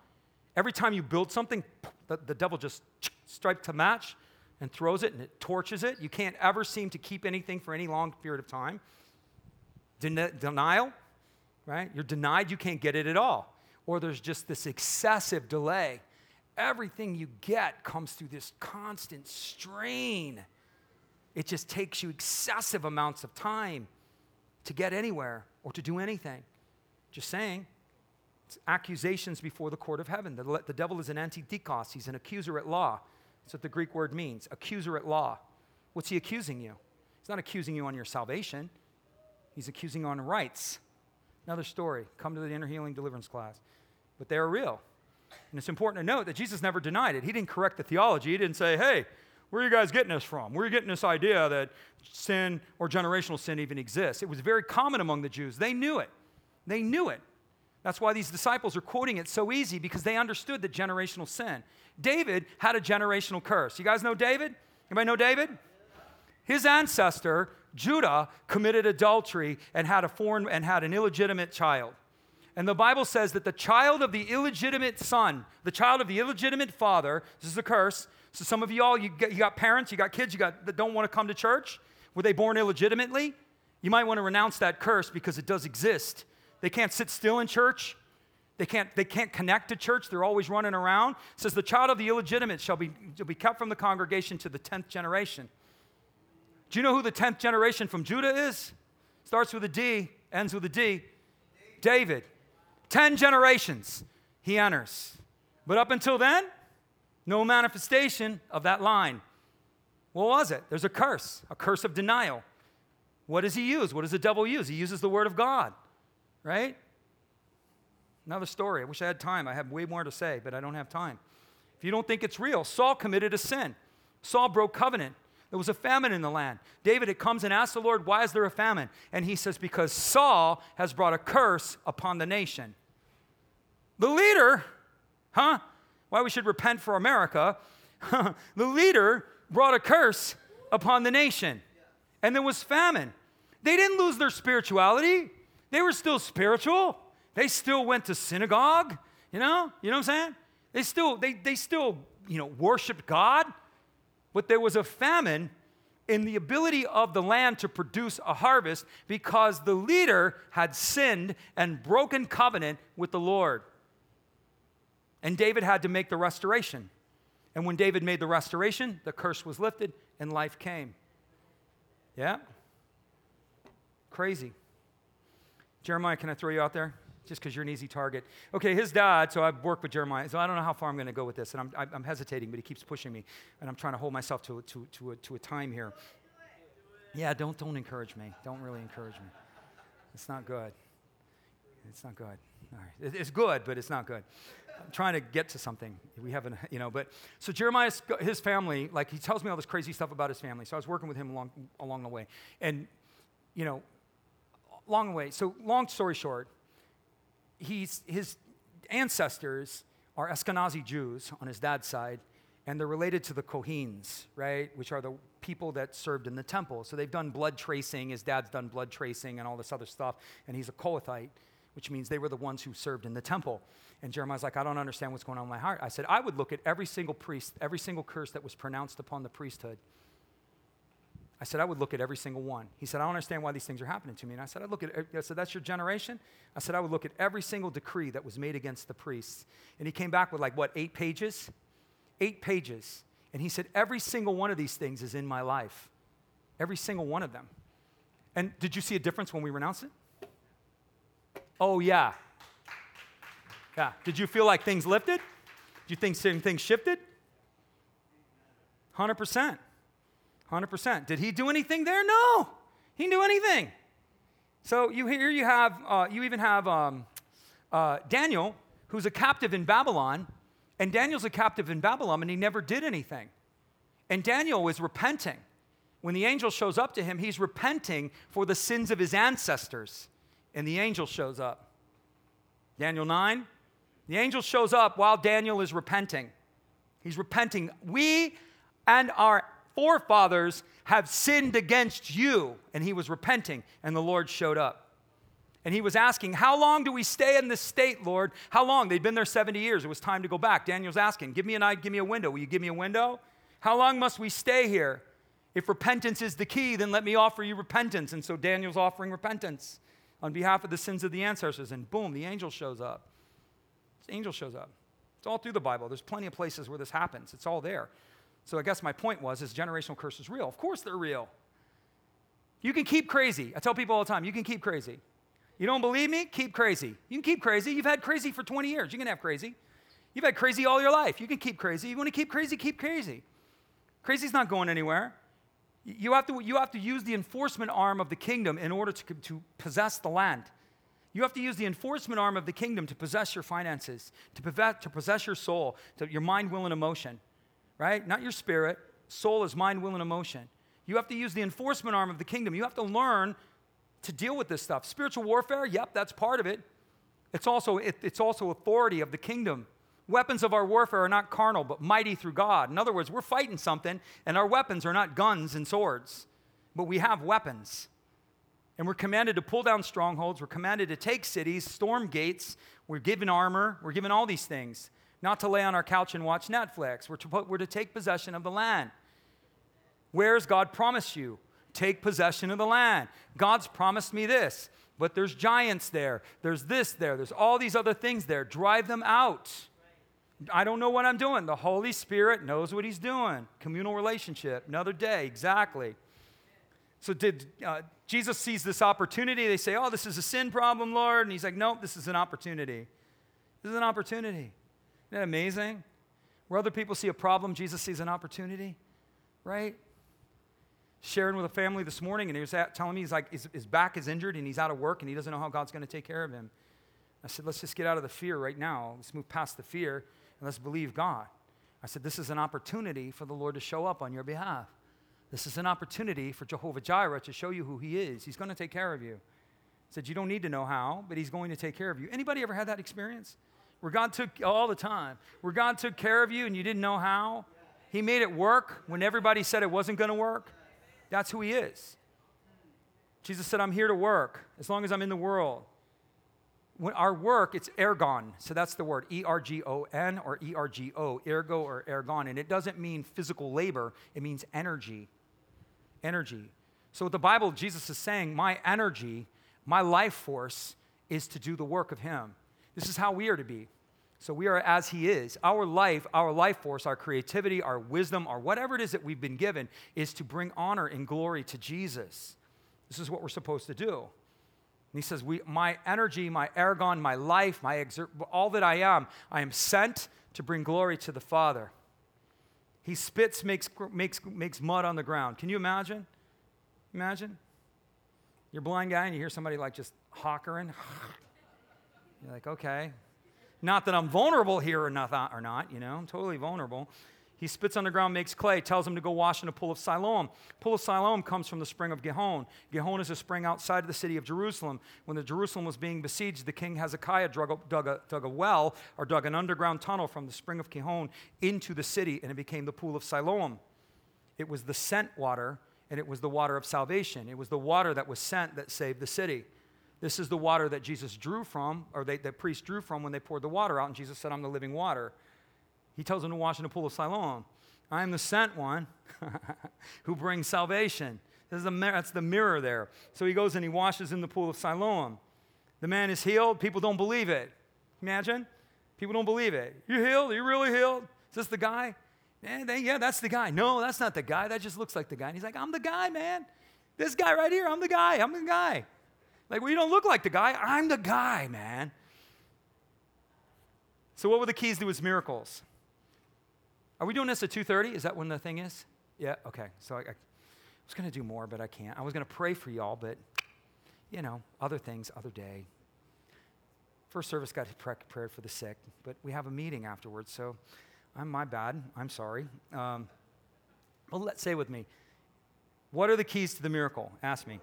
Every time you build something, the, the devil just strikes to match and throws it and it torches it. You can't ever seem to keep anything for any long period of time. Den- denial, right? You're denied you can't get it at all. Or there's just this excessive delay. Everything you get comes through this constant strain. It just takes you excessive amounts of time to get anywhere or to do anything. Just saying. It's accusations before the court of heaven. The, the devil is an antidikos, he's an accuser at law. That's what the Greek word means accuser at law. What's he accusing you? He's not accusing you on your salvation, he's accusing you on rights. Another story. Come to the inner healing deliverance class. But they are real. And it's important to note that Jesus never denied it. He didn't correct the theology. He didn't say, hey, where are you guys getting this from? Where are you getting this idea that sin or generational sin even exists? It was very common among the Jews. They knew it. They knew it. That's why these disciples are quoting it so easy because they understood the generational sin. David had a generational curse. You guys know David? Anybody know David? His ancestor, Judah, committed adultery and had a foreign and had an illegitimate child. And the Bible says that the child of the illegitimate son, the child of the illegitimate father, this is a curse. So some of you all, you, got parents, you got kids, you got that don't want to come to church. Were they born illegitimately? You might want to renounce that curse because it does exist. They can't sit still in church. They can't, they can't connect to church. They're always running around. It says the child of the illegitimate shall be, shall be kept from the congregation to the 10th generation. Do you know who the 10th generation from Judah is? Starts with a D, ends with a D. David. 10 generations he enters. But up until then, no manifestation of that line. What was it? There's a curse, a curse of denial. What does he use? What does the devil use? He uses the word of God, right? Another story. I wish I had time. I have way more to say, but I don't have time. If you don't think it's real, Saul committed a sin. Saul broke covenant. There was a famine in the land. David, it comes and asks the Lord, Why is there a famine? And he says, Because Saul has brought a curse upon the nation. The leader, huh? Why we should repent for America. the leader brought a curse upon the nation. And there was famine. They didn't lose their spirituality, they were still spiritual. They still went to synagogue, you know? You know what I'm saying? They still, they, they still, you know, worshiped God, but there was a famine in the ability of the land to produce a harvest because the leader had sinned and broken covenant with the Lord. And David had to make the restoration. And when David made the restoration, the curse was lifted and life came. Yeah? Crazy. Jeremiah, can I throw you out there? just because you're an easy target. Okay, his dad, so I've worked with Jeremiah, so I don't know how far I'm going to go with this, and I'm, I'm hesitating, but he keeps pushing me, and I'm trying to hold myself to, to, to, a, to a time here. Yeah, don't, don't encourage me. Don't really encourage me. It's not good. It's not good. All right. It's good, but it's not good. I'm trying to get to something. We haven't, you know, but so Jeremiah, his family, like he tells me all this crazy stuff about his family. So I was working with him along, along the way. And, you know, long the way. So long story short, he's, his ancestors are Ashkenazi Jews on his dad's side, and they're related to the Kohens, right, which are the people that served in the temple. So they've done blood tracing. His dad's done blood tracing and all this other stuff, and he's a Kohathite, which means they were the ones who served in the temple. And Jeremiah's like, I don't understand what's going on in my heart. I said, I would look at every single priest, every single curse that was pronounced upon the priesthood, I said, I would look at every single one. He said, I don't understand why these things are happening to me. And I said, I look at, I said, that's your generation? I said, I would look at every single decree that was made against the priests. And he came back with like, what, eight pages? Eight pages. And he said, every single one of these things is in my life. Every single one of them. And did you see a difference when we renounced it? Oh, yeah. Yeah. Did you feel like things lifted? Did you think things shifted? 100%. 100%. Did he do anything there? No. He didn't do anything. So you, here you have, uh, you even have um, uh, Daniel, who's a captive in Babylon, and Daniel's a captive in Babylon, and he never did anything. And Daniel is repenting. When the angel shows up to him, he's repenting for the sins of his ancestors. And the angel shows up. Daniel 9, the angel shows up while Daniel is repenting. He's repenting. We and our forefathers have sinned against you. And he was repenting, and the Lord showed up. And he was asking, How long do we stay in this state, Lord? How long? They'd been there 70 years. It was time to go back. Daniel's asking, Give me an eye, give me a window. Will you give me a window? How long must we stay here? If repentance is the key, then let me offer you repentance. And so Daniel's offering repentance on behalf of the sins of the ancestors. And boom, the angel shows up. The angel shows up. It's all through the Bible. There's plenty of places where this happens. It's all there. So I guess my point was is generational curse is real. Of course they're real. You can keep crazy. I tell people all the time, you can keep crazy. You don't believe me? Keep crazy. You can keep crazy. You've had crazy for 20 years. You can have crazy. You've had crazy all your life. You can keep crazy. You want to keep crazy? Keep crazy. Crazy's not going anywhere. You have to, you have to use the enforcement arm of the kingdom in order to, to possess the land. You have to use the enforcement arm of the kingdom to possess your finances, to possess, to possess your soul, to your mind, will, and emotion, right? Not your spirit. Soul is mind, will, and emotion. You have to use the enforcement arm of the kingdom. You have to learn to deal with this stuff. Spiritual warfare, yep, that's part of it. It's also, it, it's also authority of the kingdom. Weapons of our warfare are not carnal, but mighty through God. In other words, we're fighting something, and our weapons are not guns and swords, but we have weapons. And we're commanded to pull down strongholds. We're commanded to take cities, storm gates. We're given armor. We're given all these things. Not to lay on our couch and watch Netflix. We're to, put, we're to take possession of the land. Where's God promised you? Take possession of the land. God's promised me this, but there's giants there. There's this there. There's all these other things there. Drive them out. I don't know what I'm doing. The Holy Spirit knows what He's doing. Communal relationship, another day, exactly. So, did uh, Jesus sees this opportunity? They say, "Oh, this is a sin problem, Lord," and He's like, "Nope, this is an opportunity. This is an opportunity." Isn't that amazing? Where other people see a problem, Jesus sees an opportunity, right? Sharing with a family this morning, and he was at, telling me he's like his, his back is injured and he's out of work and he doesn't know how God's going to take care of him. I said, let's just get out of the fear right now. Let's move past the fear and let's believe God. I said, This is an opportunity for the Lord to show up on your behalf. This is an opportunity for Jehovah Jireh to show you who He is. He's going to take care of you. I said, You don't need to know how, but He's going to take care of you. Anybody ever had that experience? Where God took all the time, where God took care of you and you didn't know how? He made it work when everybody said it wasn't going to work. That's who He is. Jesus said, I'm here to work as long as I'm in the world when our work, it's ergon. So that's the word, E R G O N or E R G O, ergo or ergon. And it doesn't mean physical labor, it means energy. Energy. So with the Bible, Jesus is saying, My energy, my life force is to do the work of Him. This is how we are to be. So we are as He is. Our life, our life force, our creativity, our wisdom, or whatever it is that we've been given, is to bring honor and glory to Jesus. This is what we're supposed to do. And he says, we, My energy, my ergon, my life, my exer- all that I am, I am sent to bring glory to the Father. He spits, makes, makes, makes mud on the ground. Can you imagine? Imagine? You're a blind guy and you hear somebody like just hockering. You're like, okay. Not that I'm vulnerable here or not, or not, you know, I'm totally vulnerable. He spits on the ground, makes clay, tells him to go wash in a pool of Siloam. Pool of Siloam comes from the spring of Gihon. Gihon is a spring outside of the city of Jerusalem. When the Jerusalem was being besieged, the king Hezekiah dug a, dug a, dug a well or dug an underground tunnel from the spring of Gihon into the city, and it became the pool of Siloam. It was the sent water, and it was the water of salvation. It was the water that was sent that saved the city. This is the water that Jesus drew from, or they, the priest drew from when they poured the water out, and Jesus said, I'm the living water. He tells him to wash in the pool of Siloam. I am the sent one who brings salvation. The, that's the mirror there. So he goes and he washes in the pool of Siloam. The man is healed. People don't believe it. Imagine? People don't believe it. You healed? Are you really healed? Is this the guy? Yeah, they, yeah, that's the guy. No, that's not the guy. That just looks like the guy. And he's like, I'm the guy, man. This guy right here, I'm the guy. I'm the guy. Like, well, you don't look like the guy. I'm the guy, man. So, what were the keys to his miracles? Are we doing this at 2.30? Is that when the thing is? Yeah, okay. So I, I was going to do more, but I can't. I was going to pray for y'all, but, you know, other things, other day. First service got prepared for the sick, but we have a meeting afterwards, so I'm my bad. I'm sorry. Um, well, let's say with me. What are the keys to the miracle? Ask me.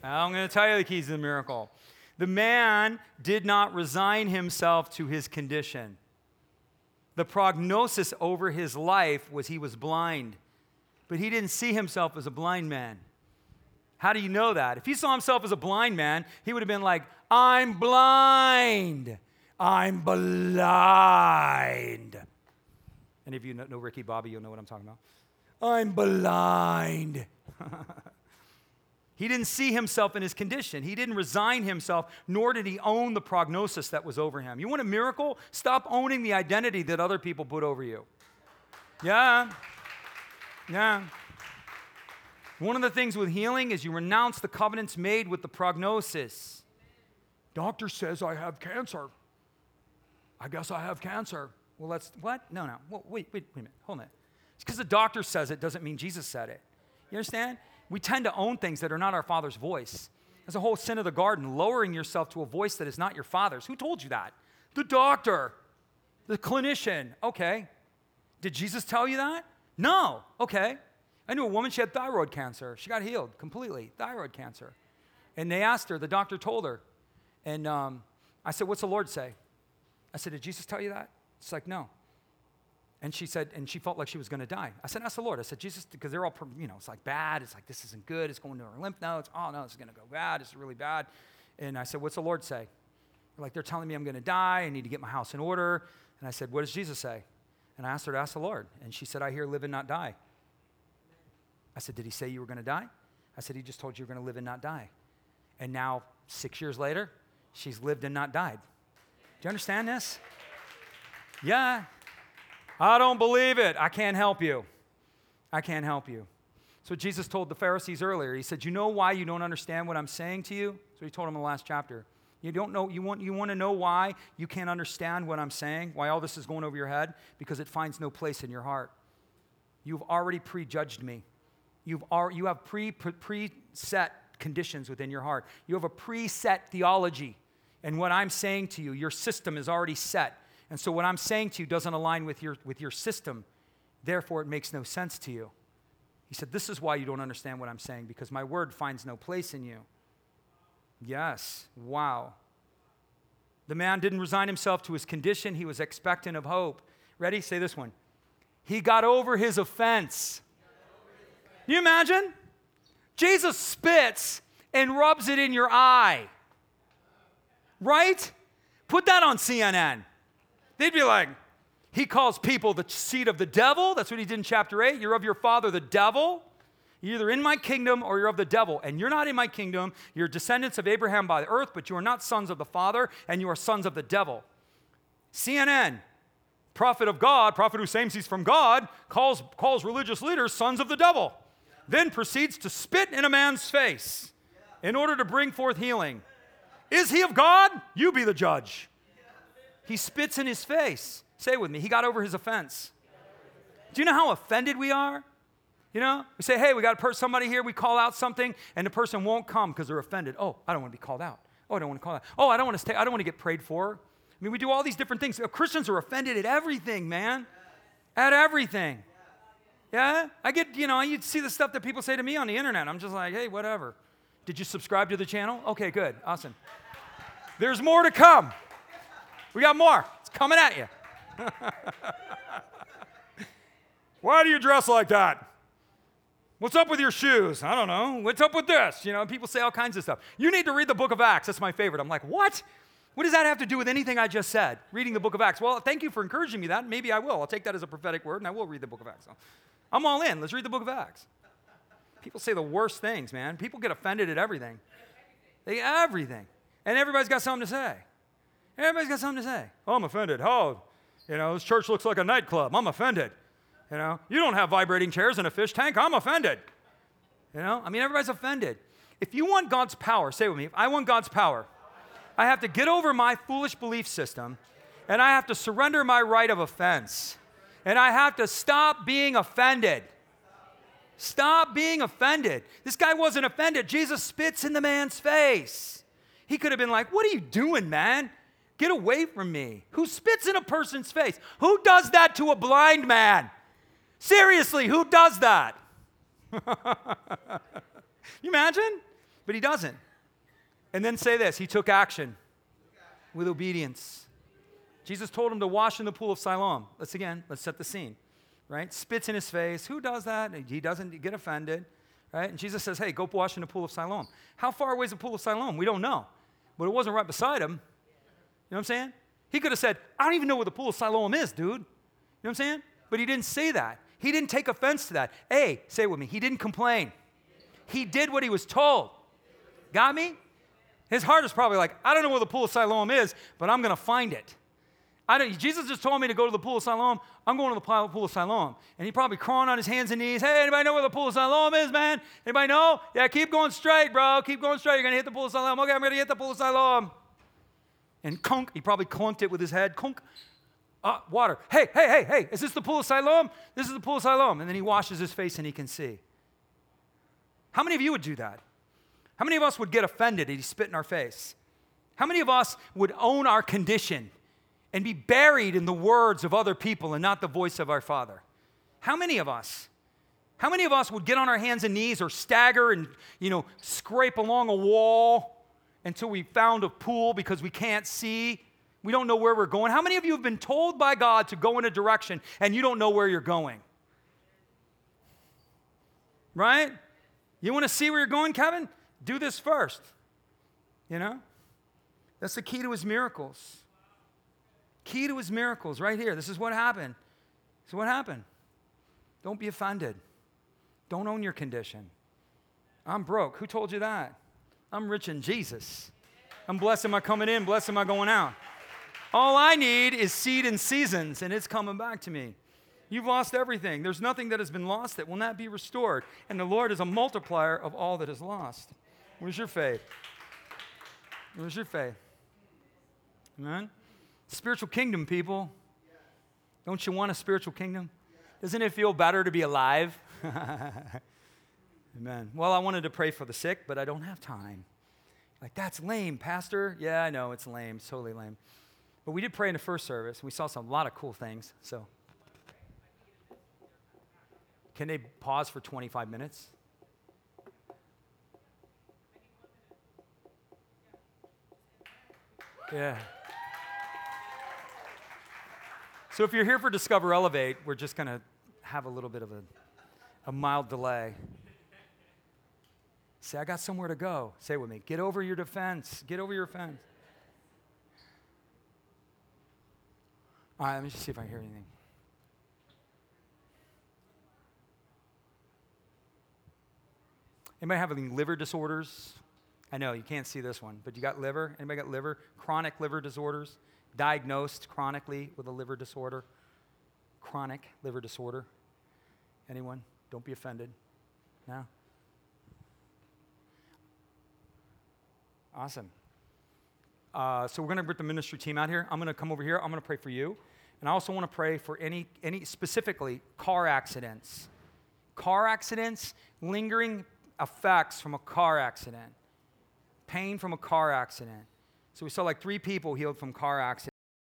I'm going to tell you the keys to the miracle. The man did not resign himself to his condition. The prognosis over his life was he was blind, but he didn't see himself as a blind man. How do you know that? If he saw himself as a blind man, he would have been like, I'm blind. I'm blind. Any of you know Ricky Bobby, you'll know what I'm talking about. I'm blind. he didn't see himself in his condition. He didn't resign himself, nor did he own the prognosis that was over him. You want a miracle? Stop owning the identity that other people put over you. Yeah. Yeah. One of the things with healing is you renounce the covenants made with the prognosis. Doctor says I have cancer. I guess I have cancer. Well, let's, what? No, no. Wait, wait, wait a minute. Hold on. It's because the doctor says it doesn't mean Jesus said it. You understand? We tend to own things that are not our Father's voice. That's a whole sin of the garden, lowering yourself to a voice that is not your Father's. Who told you that? The doctor, the clinician. Okay. Did Jesus tell you that? No. Okay. I knew a woman, she had thyroid cancer. She got healed completely, thyroid cancer. And they asked her, the doctor told her. And um, I said, What's the Lord say? I said, Did Jesus tell you that? It's like, No. And she said, and she felt like she was going to die. I said, Ask the Lord. I said, Jesus, because they're all, you know, it's like bad. It's like, this isn't good. It's going to her lymph nodes. Oh, no, this is going to go bad. It's really bad. And I said, What's the Lord say? Like, They're telling me I'm going to die. I need to get my house in order. And I said, What does Jesus say? And I asked her to ask the Lord. And she said, I hear live and not die. I said, Did he say you were going to die? I said, He just told you you're going to live and not die. And now, six years later, she's lived and not died. Do you understand this? Yeah. I don't believe it. I can't help you. I can't help you. So Jesus told the Pharisees earlier. He said, You know why you don't understand what I'm saying to you? So he told them in the last chapter. You don't know, you want, you want to know why you can't understand what I'm saying, why all this is going over your head? Because it finds no place in your heart. You've already prejudged me. You've already, you have pre, pre, preset conditions within your heart. You have a preset theology. And what I'm saying to you, your system is already set. And so what I'm saying to you doesn't align with your, with your system. Therefore, it makes no sense to you. He said, This is why you don't understand what I'm saying, because my word finds no place in you. Yes, wow. The man didn't resign himself to his condition, he was expectant of hope. Ready? Say this one. He got over his offense. Can you imagine? Jesus spits and rubs it in your eye. Right? Put that on CNN. They'd be like, he calls people the seed of the devil. That's what he did in chapter 8. You're of your father, the devil. You're either in my kingdom or you're of the devil. And you're not in my kingdom. You're descendants of Abraham by the earth, but you are not sons of the Father, and you are sons of the devil. CNN, prophet of God, prophet who claims he's from God, calls, calls religious leaders sons of the devil then proceeds to spit in a man's face in order to bring forth healing. Is he of God? You be the judge. He spits in his face. Say with me, he got over his offense. Do you know how offended we are? You know, we say, hey, we got a somebody here, we call out something, and the person won't come because they're offended. Oh, I don't want to be called out. Oh, I don't want to call out. Oh, I don't want to stay, I don't want to get prayed for. I mean, we do all these different things. Uh, Christians are offended at everything, man. At everything. Yeah? I get, you know, you see the stuff that people say to me on the internet. I'm just like, hey, whatever. Did you subscribe to the channel? Okay, good. Awesome. There's more to come. We got more. It's coming at you. Why do you dress like that? What's up with your shoes? I don't know. What's up with this? You know, people say all kinds of stuff. You need to read the book of Acts. That's my favorite. I'm like, what? What does that have to do with anything I just said? Reading the book of Acts. Well, thank you for encouraging me that. Maybe I will. I'll take that as a prophetic word and I will read the book of Acts. I'm all in. Let's read the book of Acts. People say the worst things, man. People get offended at everything. They everything. And everybody's got something to say. Everybody's got something to say. Oh, I'm offended. Oh, you know, this church looks like a nightclub. I'm offended. You know, you don't have vibrating chairs in a fish tank. I'm offended. You know, I mean, everybody's offended. If you want God's power, say with me, if I want God's power, I have to get over my foolish belief system and I have to surrender my right of offense and I have to stop being offended. Stop being offended. This guy wasn't offended. Jesus spits in the man's face. He could have been like, What are you doing, man? Get away from me. Who spits in a person's face? Who does that to a blind man? Seriously, who does that? you imagine? But he doesn't. And then say this He took action with obedience. Jesus told him to wash in the pool of Siloam. Let's again, let's set the scene, right? Spits in his face. Who does that? He doesn't get offended, right? And Jesus says, hey, go wash in the pool of Siloam. How far away is the pool of Siloam? We don't know. But it wasn't right beside him. You know what I'm saying? He could have said, I don't even know where the pool of Siloam is, dude. You know what I'm saying? But he didn't say that. He didn't take offense to that. A, say it with me, he didn't complain. He did what he was told. Got me? His heart is probably like, I don't know where the pool of Siloam is, but I'm going to find it. I don't, Jesus just told me to go to the pool of Siloam. I'm going to the pool of Siloam. And he probably crawling on his hands and knees. Hey, anybody know where the pool of Siloam is, man? Anybody know? Yeah, keep going straight, bro. Keep going straight. You're going to hit the pool of Siloam. Okay, I'm going to hit the pool of Siloam. And kunk, he probably clunked it with his head. Kunk. Uh, water. Hey, hey, hey, hey, is this the pool of Siloam? This is the pool of Siloam. And then he washes his face and he can see. How many of you would do that? How many of us would get offended if he spit in our face? How many of us would own our condition and be buried in the words of other people and not the voice of our Father? How many of us? How many of us would get on our hands and knees or stagger and, you know, scrape along a wall until we found a pool because we can't see? We don't know where we're going. How many of you have been told by God to go in a direction and you don't know where you're going? Right? You want to see where you're going, Kevin? Do this first. You know? That's the key to his miracles. Key to his miracles, right here. This is what happened. Is what happened. Don't be offended. Don't own your condition. I'm broke. Who told you that? I'm rich in Jesus. I'm blessed am I coming in, blessed am I going out. All I need is seed and seasons, and it's coming back to me. You've lost everything. There's nothing that has been lost that will not be restored. And the Lord is a multiplier of all that is lost. Where's your faith? Where's your faith? Amen? Spiritual kingdom, people. Don't you want a spiritual kingdom? Doesn't it feel better to be alive? Amen. Well, I wanted to pray for the sick, but I don't have time. Like, that's lame, Pastor. Yeah, I know, it's lame. It's totally lame. But we did pray in the first service. We saw some, a lot of cool things. So, can they pause for 25 minutes? Yeah. So if you're here for Discover Elevate, we're just going to have a little bit of a, a mild delay. Say, I got somewhere to go. Say with me. Get over your defense. Get over your fence. All right, let me just see if I hear anything. Anybody have any liver disorders? I know you can't see this one, but you got liver? Anybody got liver? Chronic liver disorders? Diagnosed chronically with a liver disorder? Chronic liver disorder? Anyone? Don't be offended. No? Awesome. Uh, so we're going to bring the ministry team out here. I'm going to come over here. I'm going to pray for you. And I also want to pray for any, any specifically car accidents. Car accidents, lingering effects from a car accident, pain from a car accident. So we saw like three people healed from car accidents.